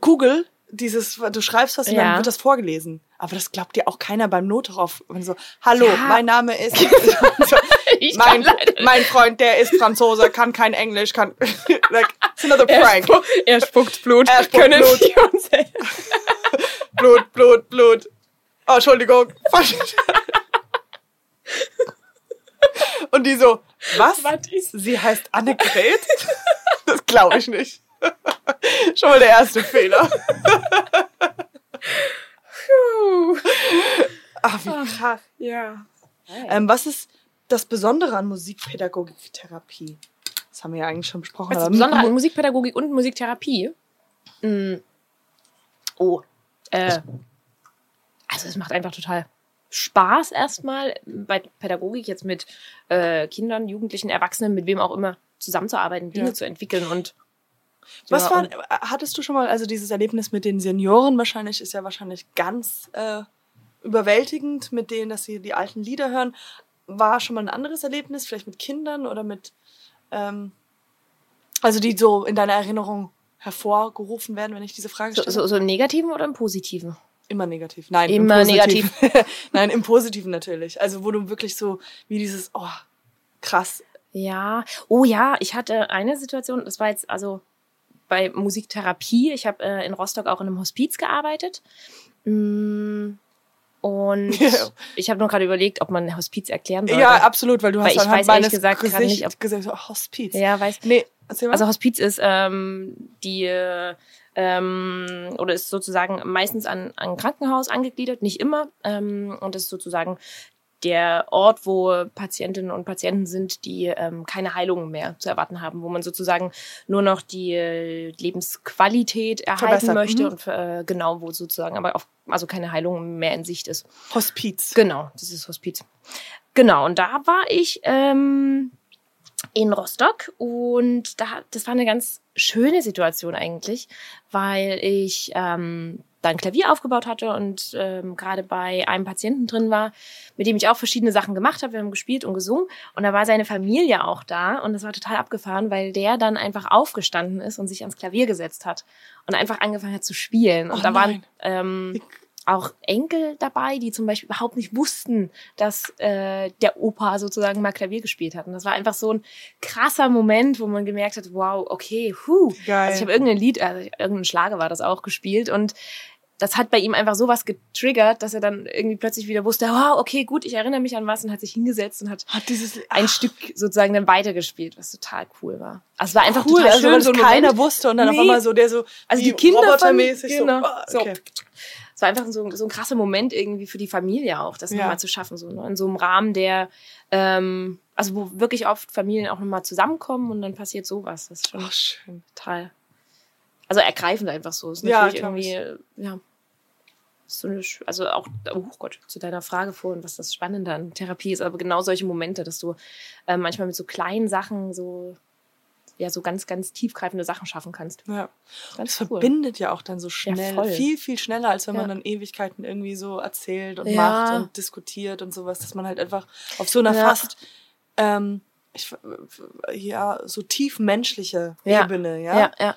Speaker 2: Google, dieses, du schreibst was und
Speaker 3: Ja.
Speaker 2: dann wird das vorgelesen. Aber das glaubt dir auch keiner beim Notruf. Wenn so, hallo,
Speaker 3: Ja.
Speaker 2: mein Name ist.
Speaker 3: Ich
Speaker 2: mein, mein Freund, der ist Franzose, kann kein Englisch, kann. like, it's another
Speaker 3: Er,
Speaker 2: prank.
Speaker 3: spu er spuckt Blut.
Speaker 2: Er spuckt
Speaker 3: Können
Speaker 2: Blut.
Speaker 3: Uns?
Speaker 2: Blut, Blut, Blut. Oh, Entschuldigung. Und die so, was? Sie heißt Annegret? Das glaube ich nicht. Schon mal der erste Fehler.
Speaker 3: Puh.
Speaker 2: Ach, wie krass.
Speaker 3: Ja.
Speaker 2: Ähm, was ist das Besondere an Musikpädagogiktherapie? Das haben wir ja eigentlich schon besprochen.
Speaker 3: Was ist das Besondere an
Speaker 2: Mu-
Speaker 3: Musikpädagogik und Musiktherapie? Mm. Oh. Äh, also es macht einfach total Spaß erstmal bei Pädagogik jetzt mit äh, Kindern, Jugendlichen, Erwachsenen, mit wem auch immer zusammenzuarbeiten, Dinge
Speaker 2: Ja.
Speaker 3: zu entwickeln und
Speaker 2: Was
Speaker 3: ja,
Speaker 2: war, hattest du schon mal, also dieses Erlebnis mit den Senioren wahrscheinlich, ist ja wahrscheinlich ganz äh, überwältigend, mit denen, dass sie die alten Lieder hören. War schon mal ein anderes Erlebnis, vielleicht mit Kindern oder mit, ähm, also die so in deiner Erinnerung hervorgerufen werden, wenn ich diese Frage
Speaker 3: so,
Speaker 2: stelle?
Speaker 3: so, so im Negativen oder im Positiven?
Speaker 2: Immer negativ. Nein,
Speaker 3: Immer
Speaker 2: im Positiven. Nein, im Positiven natürlich. Also wo du wirklich so wie dieses, oh, krass.
Speaker 3: Ja, oh ja, ich hatte eine Situation, das war jetzt also bei Musiktherapie. Ich habe äh, in Rostock auch in einem Hospiz gearbeitet. Mm, Und ich habe nur gerade überlegt, ob man Hospiz erklären sollte.
Speaker 2: Ja, absolut, weil du
Speaker 3: Weil
Speaker 2: hast
Speaker 3: ich
Speaker 2: anhand
Speaker 3: weiß ehrlich gesagt
Speaker 2: Gesicht
Speaker 3: nicht, ob-
Speaker 2: gesagt, oh, Hospiz.
Speaker 3: ja, weiß.
Speaker 2: Nee, erzähl mal.
Speaker 3: Also Hospiz ist ähm, die äh, ähm, oder ist sozusagen meistens an an ein Krankenhaus angegliedert, nicht immer. Ähm, und ist sozusagen der Ort, wo Patientinnen und Patienten sind, die ähm, keine Heilung mehr zu erwarten haben, wo man sozusagen nur noch die äh, Lebensqualität erhalten
Speaker 2: Verbessert,
Speaker 3: möchte
Speaker 2: mhm.
Speaker 3: und äh, genau, wo sozusagen aber auch also keine Heilung mehr in Sicht ist.
Speaker 2: Hospiz.
Speaker 3: Genau, das ist Hospiz. Genau, und da war ich ähm, in Rostock und da, das war eine ganz schöne Situation eigentlich, weil ich ähm, da ein Klavier aufgebaut hatte und ähm, gerade bei einem Patienten drin war, mit dem ich auch verschiedene Sachen gemacht habe. Wir haben gespielt und gesungen und da war seine Familie auch da und das war total abgefahren, weil der dann einfach aufgestanden ist und sich ans Klavier gesetzt hat und einfach angefangen hat zu spielen. Und
Speaker 2: Oh
Speaker 3: da waren
Speaker 2: nein.
Speaker 3: ähm, auch Enkel dabei, die zum Beispiel überhaupt nicht wussten, dass äh, der Opa sozusagen mal Klavier gespielt hat. Und das war einfach so ein krasser Moment, wo man gemerkt hat, wow, okay, hu.
Speaker 2: Geil.
Speaker 3: Also ich habe irgendein Lied, also irgendein Schlager war das auch gespielt und das hat bei ihm einfach sowas getriggert, dass er dann irgendwie plötzlich wieder wusste, wow, okay, gut, ich erinnere mich an was und hat sich hingesetzt und hat
Speaker 2: Hat dieses
Speaker 3: ein Stück sozusagen dann weitergespielt, was total cool war. Also es war einfach
Speaker 2: cool,
Speaker 3: total
Speaker 2: also
Speaker 3: schön, so ein
Speaker 2: keiner
Speaker 3: Moment.
Speaker 2: wusste und dann auf
Speaker 3: Nee.
Speaker 2: einmal so der so
Speaker 3: Also die Kinder
Speaker 2: robotermäßig
Speaker 3: genau,
Speaker 2: so. ah, okay.
Speaker 3: Es war einfach so, so ein krasser Moment irgendwie für die Familie auch, das
Speaker 2: Ja.
Speaker 3: nochmal zu schaffen, so ne? in so einem Rahmen, der, ähm, also wo wirklich oft Familien auch nochmal zusammenkommen und dann passiert sowas. Das ist schon
Speaker 2: Ach, schön.
Speaker 3: total, also ergreifend einfach so. Ist
Speaker 2: Ja,
Speaker 3: natürlich
Speaker 2: glaub
Speaker 3: irgendwie, ja, so eine, also auch, oh Gott, zu deiner Frage vorhin, was das Spannende an Therapie ist, aber genau solche Momente, dass du äh, manchmal mit so kleinen Sachen so, ja, so ganz, ganz tiefgreifende Sachen schaffen kannst.
Speaker 2: Ja.
Speaker 3: Ganz
Speaker 2: Das
Speaker 3: cool.
Speaker 2: verbindet ja auch dann so schnell,
Speaker 3: voll.
Speaker 2: viel, viel schneller, als wenn man
Speaker 3: Ja.
Speaker 2: dann Ewigkeiten irgendwie so erzählt und
Speaker 3: Ja.
Speaker 2: macht und diskutiert und sowas, dass man halt einfach auf so einer
Speaker 3: Ja.
Speaker 2: fast ähm, ich, ja, so tief menschliche
Speaker 3: Ja.
Speaker 2: Ebene, ja.
Speaker 3: ja, ja.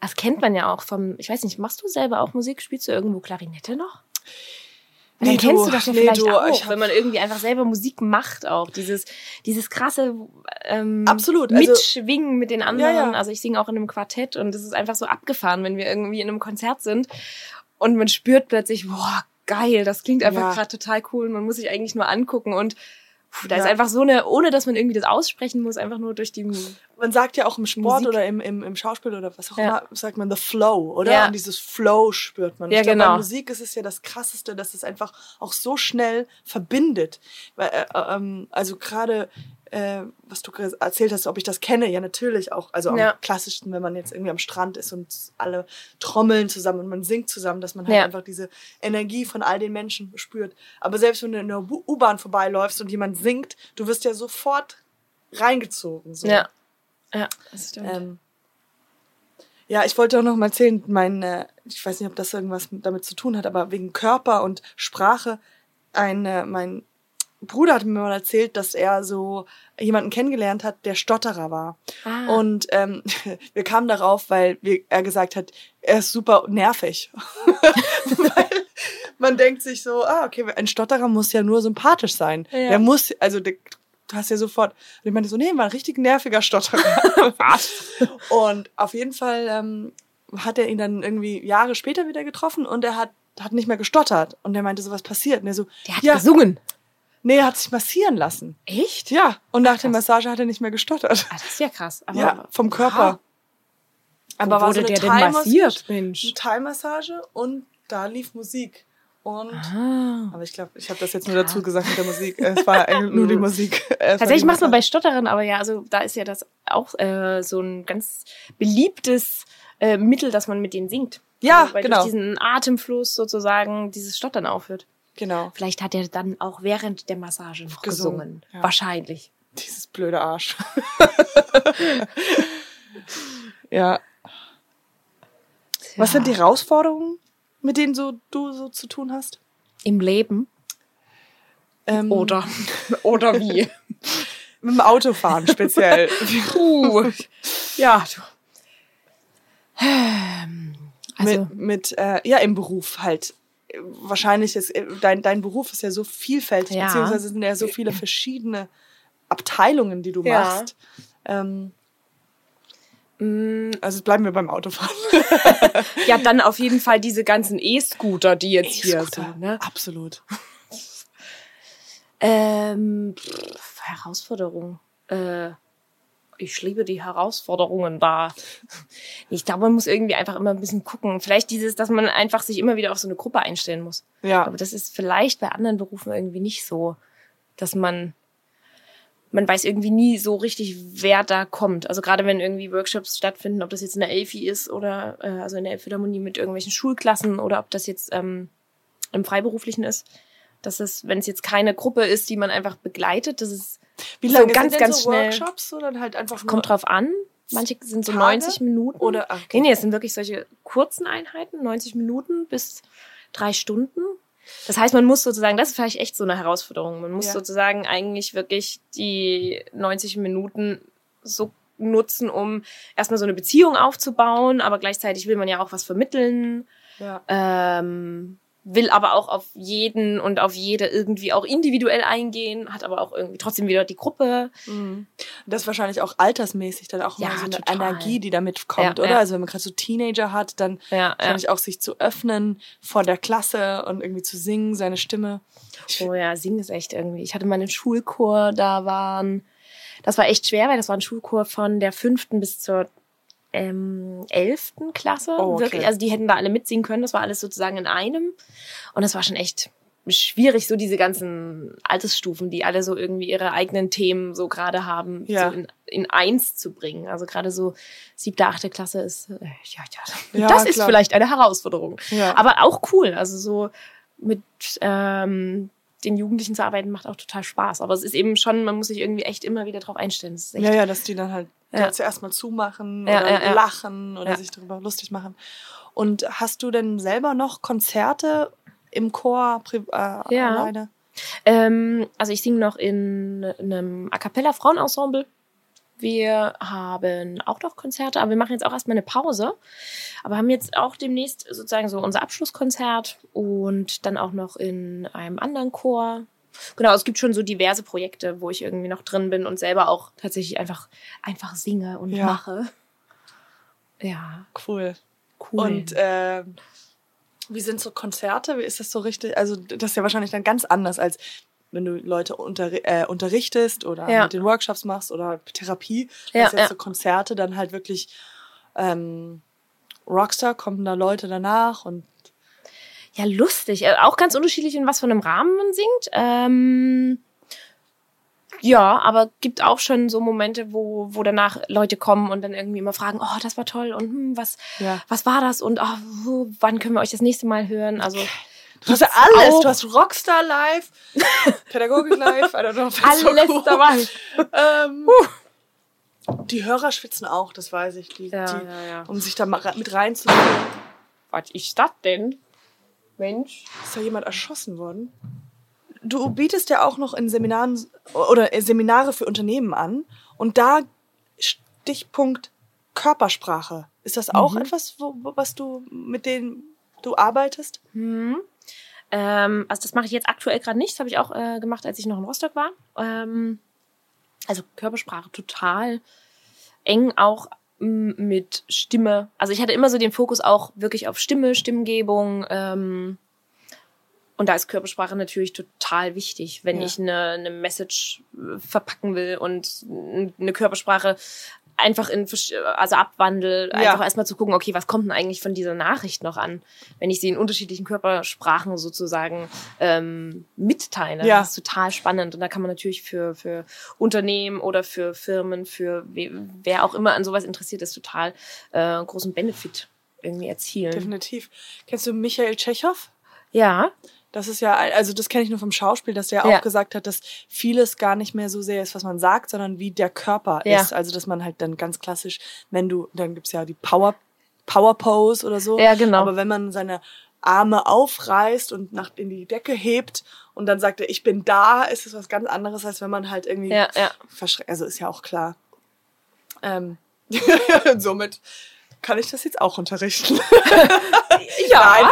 Speaker 3: Das kennt man ja auch vom, ich weiß nicht, machst du selber auch Musik? Spielst du irgendwo Klarinette noch? Nee, dann kennst du das ja nee, vielleicht du, auch, wenn man irgendwie einfach selber Musik macht auch. Dieses, dieses krasse ähm,
Speaker 2: Absolut.
Speaker 3: Also, Mitschwingen mit den anderen. Ja, ja. Also ich singe auch in einem Quartett und es ist einfach so abgefahren, wenn wir irgendwie in einem Konzert sind und man spürt plötzlich, boah, geil, das klingt einfach ja. gerade total cool. Man muss sich eigentlich nur angucken und da ja. ist einfach so eine, ohne dass man irgendwie das aussprechen muss, einfach nur durch die.
Speaker 2: Man sagt ja auch im Sport Musik. oder im, im, im Schauspiel oder was auch ja. immer, sagt man the flow, oder? Ja. Und dieses Flow spürt man.
Speaker 3: Ja,
Speaker 2: ich
Speaker 3: genau.
Speaker 2: Glaub, bei Musik ist es ja das Krasseste, dass es einfach auch so schnell verbindet. Weil, äh, äh ähm, also gerade äh, was du erzählt hast, ob ich das kenne, ja natürlich auch. Also am ja. klassischsten, wenn man jetzt irgendwie am Strand ist und alle trommeln zusammen und man singt zusammen, dass man halt ja. einfach diese Energie von all den Menschen spürt. Aber selbst wenn du in der U-Bahn vorbeiläufst und jemand singt, du wirst ja sofort reingezogen. So.
Speaker 3: Ja, ja, das stimmt. Ähm,
Speaker 2: ja, ich wollte auch noch mal erzählen, mein, äh, ich weiß nicht, ob das irgendwas damit zu tun hat, aber wegen Körper und Sprache, ein, äh, mein Bruder hat mir mal erzählt, dass er so jemanden kennengelernt hat, der Stotterer war. Ah. Und ähm, wir kamen darauf, weil wir, er gesagt hat, er ist super nervig. weil man denkt sich so, ah, okay, ein Stotterer muss ja nur sympathisch sein. Ja. Der muss, also der, du hast ja sofort. Und ich meinte so, nee, war ein richtig nerviger Stotterer. Was? Und auf jeden Fall ähm, hat er ihn dann irgendwie Jahre später wieder getroffen und er hat hat nicht mehr gestottert. Und er meinte so, was passiert? Und er so,
Speaker 3: der hat ja, gesungen.
Speaker 2: Nee, er hat sich massieren lassen.
Speaker 3: Echt?
Speaker 2: Ja. Und nach krass. der Massage hat er nicht mehr gestottert.
Speaker 3: Ah, das ist ja krass.
Speaker 2: Aber ja, vom Körper.
Speaker 3: Aber Wo wurde so der denn massiert, Mensch?
Speaker 2: Eine Thai-Massage und da lief Musik. Und, ah. aber ich glaube, ich habe das jetzt nur dazu gesagt mit der Musik. Es war eigentlich nur die Musik.
Speaker 3: Tatsächlich macht man bei Stotterern, aber ja, also da ist ja das auch äh, so ein ganz beliebtes äh, Mittel, dass man mit denen singt.
Speaker 2: Ja,
Speaker 3: also, weil
Speaker 2: genau.
Speaker 3: Durch diesen Atemfluss sozusagen dieses Stottern aufhört.
Speaker 2: Genau.
Speaker 3: Vielleicht hat er dann auch während der Massage noch gesungen. gesungen. Ja. Wahrscheinlich.
Speaker 2: Dieses blöde Arsch. ja. Was sind die Herausforderungen, mit denen so, du so zu tun hast?
Speaker 3: Im Leben?
Speaker 2: Ähm,
Speaker 3: oder, oder wie?
Speaker 2: mit dem Autofahren speziell.
Speaker 3: Puh. Ja. Du. Ähm,
Speaker 2: also, mit, mit äh, ja, im Beruf halt wahrscheinlich ist äh, dein, dein Beruf ist ja so vielfältig, ja. beziehungsweise sind ja so viele verschiedene Abteilungen, die du ja. machst. Ähm, mm. also bleiben wir beim Autofahren.
Speaker 3: ja, dann auf jeden Fall diese ganzen E-Scooter, die jetzt e hier sind. Ne?
Speaker 2: Absolut.
Speaker 3: ähm, Herausforderung. Äh, ich liebe die Herausforderungen da. Ich glaube, man muss irgendwie einfach immer ein bisschen gucken. Vielleicht dieses, dass man einfach sich immer wieder auf so eine Gruppe einstellen muss.
Speaker 2: Ja.
Speaker 3: Aber das ist vielleicht bei anderen Berufen irgendwie nicht so, dass man man weiß irgendwie nie so richtig, wer da kommt. Also gerade wenn irgendwie Workshops stattfinden, ob das jetzt in der Elfi ist oder äh, also in der Elbphilharmonie mit irgendwelchen Schulklassen oder ob das jetzt ähm, im Freiberuflichen ist, dass es, wenn es jetzt keine Gruppe ist, die man einfach begleitet, das ist
Speaker 2: wie lange so ganz, sind ganz so schnell. Workshops oder halt einfach
Speaker 3: nur Kommt drauf an. Manche sind so Tage 90 Minuten.
Speaker 2: Oder, okay.
Speaker 3: Nee, nee, es sind wirklich solche kurzen Einheiten, 90 Minuten bis drei Stunden. Das heißt, man muss sozusagen, das ist vielleicht echt so eine Herausforderung. Man muss ja. sozusagen eigentlich wirklich die 90 Minuten so nutzen, um erstmal so eine Beziehung aufzubauen, aber gleichzeitig will man ja auch was vermitteln.
Speaker 2: Ja.
Speaker 3: Ähm, will aber auch auf jeden und auf jede irgendwie auch individuell eingehen, hat aber auch irgendwie trotzdem wieder die Gruppe.
Speaker 2: Mhm. Das ist wahrscheinlich auch altersmäßig dann auch ja, mal so eine total. Energie, die damit kommt, ja, oder? Ja. Also wenn man gerade so Teenager hat, dann ja, kann ich auch sich zu öffnen vor der Klasse und irgendwie zu singen, seine Stimme.
Speaker 3: Oh ja, singen ist echt irgendwie. Ich hatte mal einen Schulchor, da waren, das war echt schwer, weil das war ein Schulchor von der fünften bis zur ähm, 11. Klasse. Oh, okay. Wirklich, also die hätten da alle mitsingen können. Das war alles sozusagen in einem. Und das war schon echt schwierig, so diese ganzen Altersstufen, die alle so irgendwie ihre eigenen Themen so gerade haben,
Speaker 2: ja.
Speaker 3: so in, in eins zu bringen. Also gerade so siebte, achte Klasse ist, äh, ja, ja,
Speaker 2: ja
Speaker 3: das
Speaker 2: klar.
Speaker 3: ist vielleicht eine Herausforderung.
Speaker 2: Ja.
Speaker 3: Aber auch cool. Also so mit ähm, den Jugendlichen zu arbeiten macht auch total Spaß. Aber es ist eben schon, man muss sich irgendwie echt immer wieder drauf einstellen.
Speaker 2: ja, ja, dass die dann halt ja. zuerst mal zumachen
Speaker 3: ja,
Speaker 2: oder
Speaker 3: ja,
Speaker 2: lachen oder sich darüber lustig machen. Und hast du denn selber noch Konzerte im Chor äh, alleine?
Speaker 3: Ähm, also ich singe noch in einem A cappella Frauenensemble. Wir haben auch noch Konzerte, aber wir machen jetzt auch erstmal eine Pause. Aber haben jetzt auch demnächst sozusagen so unser Abschlusskonzert und dann auch noch in einem anderen Chor. Genau, es gibt schon so diverse Projekte, wo ich irgendwie noch drin bin und selber auch tatsächlich einfach, einfach singe und
Speaker 2: Ja.
Speaker 3: mache. Ja,
Speaker 2: Cool.
Speaker 3: cool.
Speaker 2: Und äh, wie sind so Konzerte? Wie ist das so richtig? Also das ist ja wahrscheinlich dann ganz anders als wenn du Leute unter, äh, unterrichtest oder
Speaker 3: Ja.
Speaker 2: mit den Workshops machst oder Therapie.
Speaker 3: Ja,
Speaker 2: das ist jetzt
Speaker 3: ja.
Speaker 2: so Konzerte dann halt wirklich ähm, Rockstar, kommen da Leute danach und
Speaker 3: Ja, lustig. Äh, Auch ganz unterschiedlich, in was für einem Rahmen man singt. Ähm, ja, aber gibt auch schon so Momente, wo, wo danach Leute kommen und dann irgendwie immer fragen, oh, das war toll und hm, was,
Speaker 2: Ja.
Speaker 3: was war das und oh, wann können wir euch das nächste Mal hören? Also
Speaker 2: Du hast ja alles.
Speaker 3: auch.
Speaker 2: Du hast Rockstar live, Pädagogik live, I don't know, so
Speaker 3: alles
Speaker 2: cool.
Speaker 3: dabei.
Speaker 2: Ähm, die Hörer schwitzen auch, das weiß ich. Die,
Speaker 3: Ja,
Speaker 2: die,
Speaker 3: ja.
Speaker 2: Um sich da mit reinzunehmen.
Speaker 3: Was ist das denn? Mensch.
Speaker 2: Ist da jemand erschossen worden? Du bietest ja auch noch in Seminaren oder äh, Seminare für Unternehmen an und da Stichpunkt Körpersprache. Ist das auch etwas, wo, was du mit denen du arbeitest?
Speaker 3: Hm. Ähm, also das mache ich jetzt aktuell gerade nicht. Das habe ich auch äh, gemacht, als ich noch in Rostock war. Ähm, also Körpersprache total eng auch mit Stimme. Also ich hatte immer so den Fokus auch wirklich auf Stimme, Stimmgebung. Ähm, und da ist Körpersprache natürlich total wichtig, wenn
Speaker 2: Ja.
Speaker 3: ich eine, eine Message äh, verpacken will und eine Körpersprache einfach in also abwandel,
Speaker 2: Ja.
Speaker 3: einfach erstmal zu gucken, okay, was kommt denn eigentlich von dieser Nachricht noch an, wenn ich sie in unterschiedlichen Körpersprachen sozusagen ähm, mitteile.
Speaker 2: Ja.
Speaker 3: Das ist total spannend. Und da kann man natürlich für, für Unternehmen oder für Firmen, für we, wer auch immer an sowas interessiert ist, total äh, großen Benefit irgendwie erzielen.
Speaker 2: Definitiv. Kennst du Michael Tschechow?
Speaker 3: Ja,
Speaker 2: Das ist ja, also das kenne ich nur vom Schauspiel, dass der
Speaker 3: Ja.
Speaker 2: auch gesagt hat, dass vieles gar nicht mehr so sehr ist, was man sagt, sondern wie der Körper
Speaker 3: Ja.
Speaker 2: ist. Also dass man halt dann ganz klassisch, wenn du, dann gibt's ja die Power, Power Pose oder so.
Speaker 3: Ja, genau.
Speaker 2: Aber wenn man seine Arme aufreißt und nach in die Decke hebt und dann sagt er, ich bin da, ist es was ganz anderes, als wenn man halt irgendwie
Speaker 3: ja, ja.
Speaker 2: verschreckt. Also ist ja auch klar. Ähm, somit kann ich das jetzt auch unterrichten.
Speaker 3: Ja.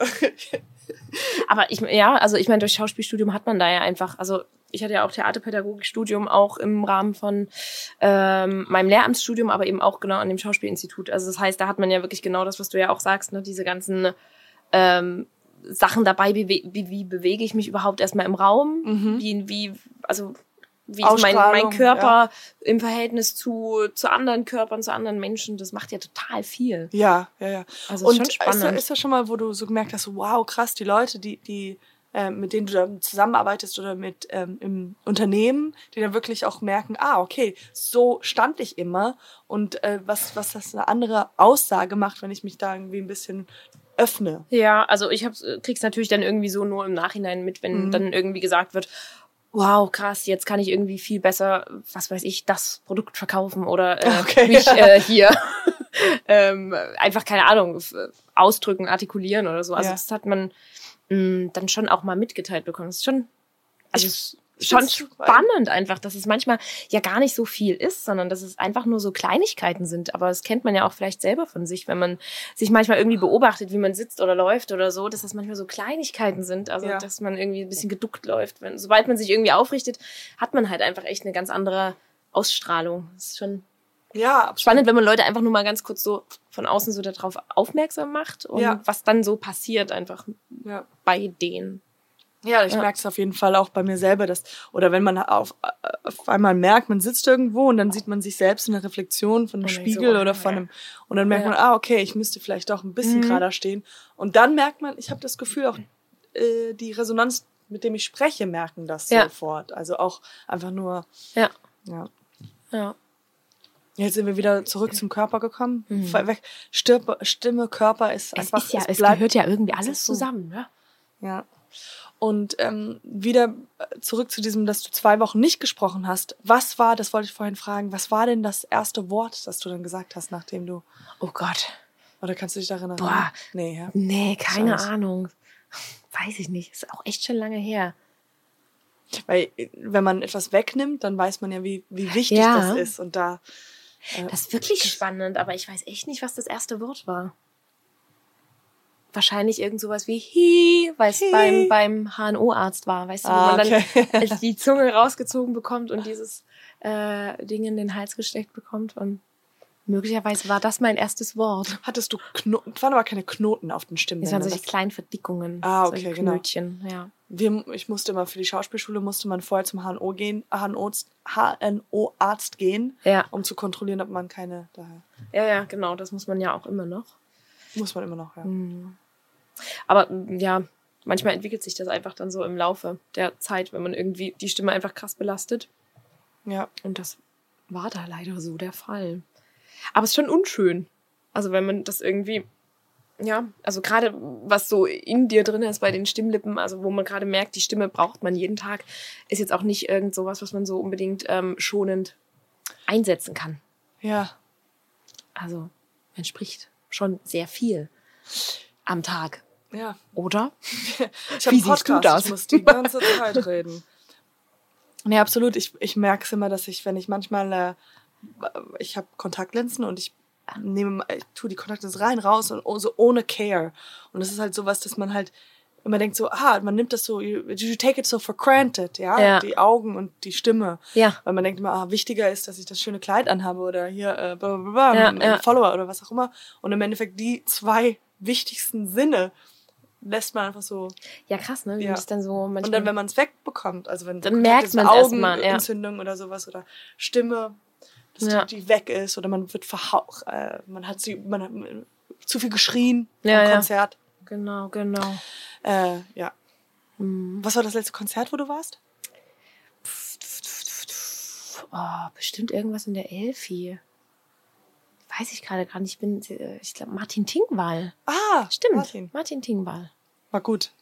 Speaker 2: Nein.
Speaker 3: Aber ich, ja, also ich meine, durch Schauspielstudium hat man da ja einfach, also ich hatte ja auch Theaterpädagogikstudium auch im Rahmen von ähm, meinem Lehramtsstudium, aber eben auch genau an dem Schauspielinstitut. Also das heißt, da hat man ja wirklich genau das, was du ja auch sagst, ne, diese ganzen ähm, Sachen dabei, wie, wie, bewege ich mich überhaupt erstmal im Raum,
Speaker 2: Mhm.
Speaker 3: wie, wie, also wie ist mein, mein Körper im Verhältnis zu, zu anderen Körpern, zu anderen Menschen, das macht ja total viel.
Speaker 2: Ja, ja, ja.
Speaker 3: Also
Speaker 2: Und
Speaker 3: ist schon
Speaker 2: ist da,
Speaker 3: spannend.
Speaker 2: ist da schon mal, wo du so gemerkt hast, wow, krass, die Leute, die, die, äh, mit denen du dann zusammenarbeitest oder mit ähm, im Unternehmen, die dann wirklich auch merken, ah, okay, so stand ich immer und äh, was, was das eine andere Aussage macht, wenn ich mich da irgendwie ein bisschen öffne.
Speaker 3: Ja, also ich hab's, äh, krieg's natürlich dann irgendwie so nur im Nachhinein mit, wenn
Speaker 2: Mhm.
Speaker 3: dann irgendwie gesagt wird, wow, krass, jetzt kann ich irgendwie viel besser, was weiß ich, das Produkt verkaufen oder äh,
Speaker 2: Okay.
Speaker 3: mich äh, hier ähm, einfach, keine Ahnung, ausdrücken, artikulieren oder so. Also
Speaker 2: Ja.
Speaker 3: das hat man mh, dann schon auch mal mitgeteilt bekommen. Das ist schon, also
Speaker 2: Ich-
Speaker 3: es schon spannend einfach, dass es manchmal ja gar nicht so viel ist, sondern dass es einfach nur so Kleinigkeiten sind. Aber das kennt man ja auch vielleicht selber von sich, wenn man sich manchmal irgendwie beobachtet, wie man sitzt oder läuft oder so, dass das manchmal so Kleinigkeiten sind. Also
Speaker 2: Ja.
Speaker 3: dass man irgendwie ein bisschen geduckt läuft. Wenn, sobald man sich irgendwie aufrichtet, hat man halt einfach echt eine ganz andere Ausstrahlung. Das ist schon
Speaker 2: Ja, absolut.
Speaker 3: spannend, wenn man Leute einfach nur mal ganz kurz so von außen so darauf aufmerksam macht und
Speaker 2: Ja.
Speaker 3: was dann so passiert einfach
Speaker 2: Ja.
Speaker 3: bei denen.
Speaker 2: Ja, ich
Speaker 3: Ja.
Speaker 2: merke es auf jeden Fall auch bei mir selber, dass, oder wenn man auf, auf einmal merkt, man sitzt irgendwo und dann sieht man sich selbst in der Reflexion von einem Spiegel
Speaker 3: so,
Speaker 2: oder von einem, und dann merkt
Speaker 3: Ja.
Speaker 2: man, ah, okay, ich müsste vielleicht doch ein bisschen
Speaker 3: Mhm.
Speaker 2: gerader stehen. Und dann merkt man, ich habe das Gefühl, auch äh, die Resonanz, mit dem ich spreche, merken das
Speaker 3: Ja.
Speaker 2: sofort. Also auch einfach nur,
Speaker 3: Ja.
Speaker 2: ja.
Speaker 3: Ja.
Speaker 2: Jetzt sind wir wieder zurück zum Körper gekommen.
Speaker 3: Mhm.
Speaker 2: Weg. Stimme, Körper ist
Speaker 3: Es
Speaker 2: einfach,
Speaker 3: ist ja, es
Speaker 2: bleibt
Speaker 3: gehört ja irgendwie
Speaker 2: es
Speaker 3: alles zusammen, ne?
Speaker 2: Ja. Und ähm, wieder äh, zurück zu diesem, dass du zwei Wochen nicht gesprochen hast. Was war, das wollte ich vorhin fragen, was war denn das erste Wort, das du dann gesagt hast, nachdem du,
Speaker 3: Oh Gott.
Speaker 2: oder kannst du dich daran erinnern?
Speaker 3: Boah.
Speaker 2: Nee, ja.
Speaker 3: Nee, keine
Speaker 2: Scheiße.
Speaker 3: Ahnung. Weiß ich nicht. Ist auch echt schon lange her.
Speaker 2: Weil wenn man etwas wegnimmt, dann weiß man ja, wie, wie wichtig
Speaker 3: Ja.
Speaker 2: das ist. Und da. Äh,
Speaker 3: Das ist wirklich spannend, aber ich weiß echt nicht, was das erste Wort war. Wahrscheinlich irgend sowas wie Hi, weil es beim, beim HNO-Arzt war, weißt du, wo
Speaker 2: Ah,
Speaker 3: man dann
Speaker 2: okay.
Speaker 3: die Zunge rausgezogen bekommt und dieses äh, Ding in den Hals gesteckt bekommt. Und möglicherweise war das mein erstes Wort.
Speaker 2: Hattest du Knoten? Es waren aber keine Knoten auf den
Speaker 3: Das waren
Speaker 2: Stimmbändern.
Speaker 3: solche kleinen Verdickungen.
Speaker 2: Ah, okay,
Speaker 3: solche
Speaker 2: genau.
Speaker 3: Knötchen, ja.
Speaker 2: Wir, ich musste immer für die Schauspielschule musste man vorher zum HNO gehen, HNO-Arzt HNO-Arzt gehen,
Speaker 3: Ja,
Speaker 2: um zu kontrollieren, ob man keine daher.
Speaker 3: ja, ja, genau, das muss man ja auch immer noch.
Speaker 2: Muss man immer noch, ja.
Speaker 3: Mhm. Aber mm, ja, manchmal entwickelt sich das einfach dann so im Laufe der Zeit, wenn man irgendwie die Stimme einfach krass belastet.
Speaker 2: Ja.
Speaker 3: Und das war da leider so der Fall. Aber es ist schon unschön. Also wenn man das irgendwie, ja, also gerade was so in dir drin ist bei den Stimmlippen, also wo man gerade merkt, die Stimme braucht man jeden Tag, ist jetzt auch nicht irgend sowas, was man so unbedingt ähm, schonend einsetzen kann.
Speaker 2: Ja.
Speaker 3: Also man spricht schon sehr viel am Tag,
Speaker 2: Ja.
Speaker 3: oder?
Speaker 2: Ich
Speaker 3: Wie siehst du das?
Speaker 2: Ich muss die ganze Zeit reden. Nee, absolut. Ich, ich merke es immer, dass ich, wenn ich manchmal, äh, ich habe Kontaktlinsen und ich nehme, ich tue die Kontaktlinsen rein, raus und oh, so ohne Care. Und das ist halt sowas, dass man halt immer denkt so, ah, man nimmt das so, you, you take it so for granted, ja?
Speaker 3: Ja.
Speaker 2: Die Augen und die Stimme.
Speaker 3: Ja.
Speaker 2: Weil man denkt immer, ah, wichtiger ist, dass ich das schöne Kleid anhabe oder hier, äh, bla, bla, bla,
Speaker 3: Ja,
Speaker 2: ein
Speaker 3: ja.
Speaker 2: Follower oder was auch immer. Und im Endeffekt die zwei wichtigsten Sinne lässt man einfach so
Speaker 3: Ja, krass, ne? Wie
Speaker 2: Ja.
Speaker 3: man das dann so manchmal.
Speaker 2: und dann, wenn man es wegbekommt, also wenn
Speaker 3: Dann
Speaker 2: so
Speaker 3: merkt erst mal, ja.
Speaker 2: Augenentzündung oder sowas oder Stimme, dass
Speaker 3: Ja.
Speaker 2: die, weg ist oder man wird verhaucht, äh, man hat sie, man hat zu viel geschrien
Speaker 3: Ja, ja.
Speaker 2: Konzert.
Speaker 3: genau, genau.
Speaker 2: Äh, ja.
Speaker 3: Mhm.
Speaker 2: Was war das letzte Konzert, wo du warst?
Speaker 3: Oh, bestimmt irgendwas in der Elfi. Weiß ich gerade gar nicht. Ich bin, äh, ich glaube, Martin Tingwall.
Speaker 2: Ah,
Speaker 3: Stimmt.
Speaker 2: Martin.
Speaker 3: Martin Tingwall.
Speaker 2: War gut.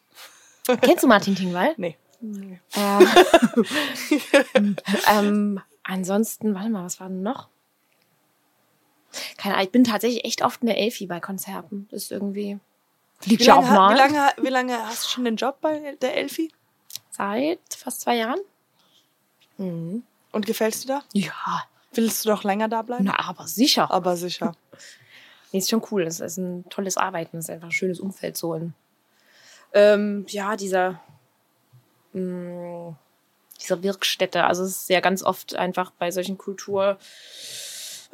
Speaker 3: Kennst du Martin Tingwall?
Speaker 2: Nee.
Speaker 3: Äh, ähm, ansonsten, warte mal, was war denn noch? Keine Ahnung, ich bin tatsächlich echt oft in der Elfi bei Konzerten. Das ist irgendwie. Liegt
Speaker 2: Wie
Speaker 3: ja auch mal.
Speaker 2: wie, lange, wie lange hast du schon den Job bei der Elfi?
Speaker 3: Seit fast zwei Jahren?
Speaker 2: Und gefällst du da?
Speaker 3: Ja.
Speaker 2: Willst du doch länger da bleiben?
Speaker 3: Na, aber sicher.
Speaker 2: Aber sicher.
Speaker 3: Nee, ist schon cool. Das ist ein tolles Arbeiten. Das ist einfach ein schönes Umfeld so in. Ähm, ja, dieser. Mh, dieser Wirkstätte. Also es ist ja ganz oft einfach bei solchen Kulturbetrieben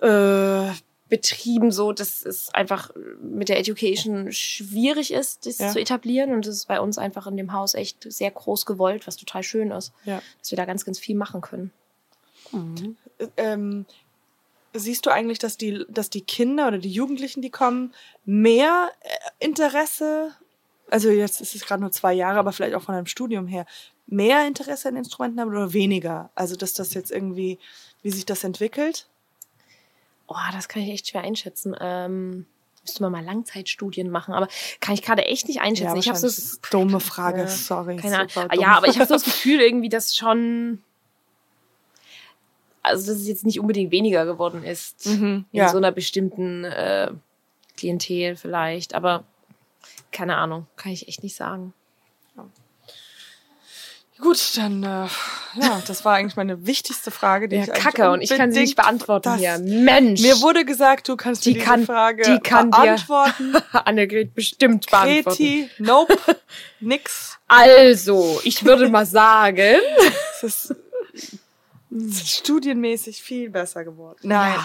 Speaker 3: äh, Betrieben so, dass es einfach mit der Education schwierig ist, das
Speaker 2: Ja.
Speaker 3: zu etablieren. Und das ist bei uns einfach in dem Haus echt sehr groß gewollt, was total schön ist.
Speaker 2: Ja.
Speaker 3: Dass wir da ganz, ganz viel machen können.
Speaker 2: Ähm, siehst du eigentlich, dass die, dass die Kinder oder die Jugendlichen, die kommen, mehr äh, Interesse, also jetzt ist es gerade nur zwei Jahre, aber vielleicht auch von einem Studium her, mehr Interesse an Instrumenten haben oder weniger? Also dass das jetzt irgendwie, wie sich das entwickelt?
Speaker 3: Oh, das kann ich echt schwer einschätzen. Ähm, müsste man mal Langzeitstudien machen, aber kann ich gerade echt nicht einschätzen. ich habe so
Speaker 2: dumme Frage,
Speaker 3: Ja,
Speaker 2: sorry.
Speaker 3: keine Ahnung. Ah. Ja, aber ich habe so das Gefühl irgendwie, dass schon also dass es jetzt nicht unbedingt weniger geworden ist
Speaker 2: Mhm,
Speaker 3: in
Speaker 2: ja.
Speaker 3: so einer bestimmten äh, Klientel vielleicht, aber keine Ahnung, kann ich echt nicht sagen.
Speaker 2: Gut, dann, äh, ja, das war eigentlich meine wichtigste Frage, die
Speaker 3: Ja,
Speaker 2: ich
Speaker 3: Kacke und ich kann sie nicht beantworten
Speaker 2: das-
Speaker 3: hier. Mensch,
Speaker 2: Mir wurde gesagt, du kannst
Speaker 3: Die
Speaker 2: diese
Speaker 3: kann-
Speaker 2: Frage
Speaker 3: die kann
Speaker 2: beantworten.
Speaker 3: Annegret bestimmt beantworten.
Speaker 2: Kreti, nope, nix.
Speaker 3: Also, ich würde mal sagen,
Speaker 2: es ist studienmäßig viel besser geworden. Nein.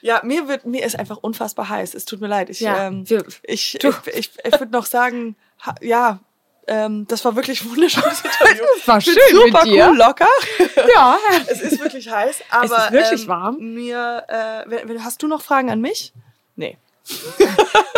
Speaker 2: Ja, mir wird, mir ist einfach unfassbar heiß. Es tut mir leid. Ich,
Speaker 3: Ja,
Speaker 2: ähm,
Speaker 3: wir-
Speaker 2: ich, ich, ich, ich würde noch sagen, ha, ja, ähm, das war wirklich Interview.
Speaker 3: Das war schön mit
Speaker 2: super
Speaker 3: dir.
Speaker 2: cool, locker.
Speaker 3: ja,
Speaker 2: Es ist wirklich heiß, aber
Speaker 3: ist wirklich
Speaker 2: ähm,
Speaker 3: warm.
Speaker 2: Mir, äh, hast du noch Fragen an mich? Nee.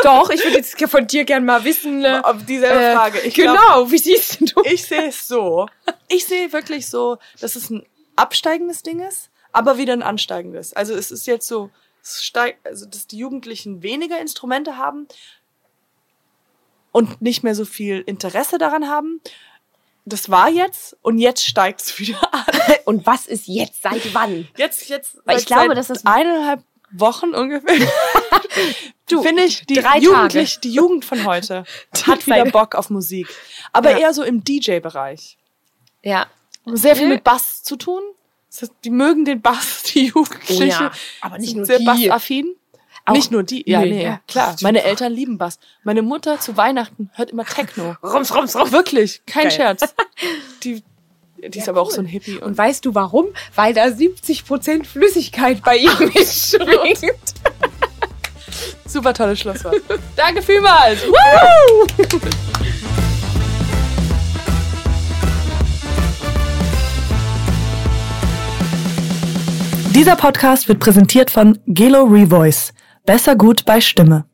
Speaker 3: doch, ich würde jetzt von dir gerne mal wissen. Äh,
Speaker 2: Auf dieselbe
Speaker 3: äh,
Speaker 2: Frage. Ich
Speaker 3: genau,
Speaker 2: glaub,
Speaker 3: wie siehst du?
Speaker 2: ich sehe es so. Ich sehe wirklich so, dass es ein absteigendes Ding ist, aber wieder ein ansteigendes. Also es ist jetzt so, steigt, also dass die Jugendlichen weniger Instrumente haben und nicht mehr so viel Interesse daran haben. Das war jetzt und jetzt steigt es wieder an.
Speaker 3: Und was ist jetzt? Seit wann?
Speaker 2: Jetzt, jetzt,
Speaker 3: Weil ich glaube,
Speaker 2: seit
Speaker 3: dass das-
Speaker 2: eineinhalb Wochen ungefähr.
Speaker 3: Du,
Speaker 2: finde ich, die Jugendlich, die Jugend von heute hat wieder. Bock auf Musik. Aber
Speaker 3: Ja.
Speaker 2: eher so im DJ-Bereich.
Speaker 3: Ja.
Speaker 2: Sehr viel mit Bass zu tun. Die mögen den Bass, die Jugendliche. Oh ja,
Speaker 3: aber nicht nur
Speaker 2: sehr
Speaker 3: die.
Speaker 2: bassaffin. Auch nicht nur die, ja, nee, nee ja. klar. Meine Eltern lieben Bass. Meine Mutter zu Weihnachten hört immer Techno.
Speaker 3: Rums, rums, rums.
Speaker 2: Wirklich, kein Geil. Scherz. Die, die ist ja, aber cool. auch so ein Hippie.
Speaker 3: Und, und weißt du warum? Weil da 70% Flüssigkeit bei ihm mitschwingt.
Speaker 2: Super tolles Schlusswort. Danke vielmals. Dieser Podcast wird präsentiert von Gelo Revoice. Besser gut bei Stimme.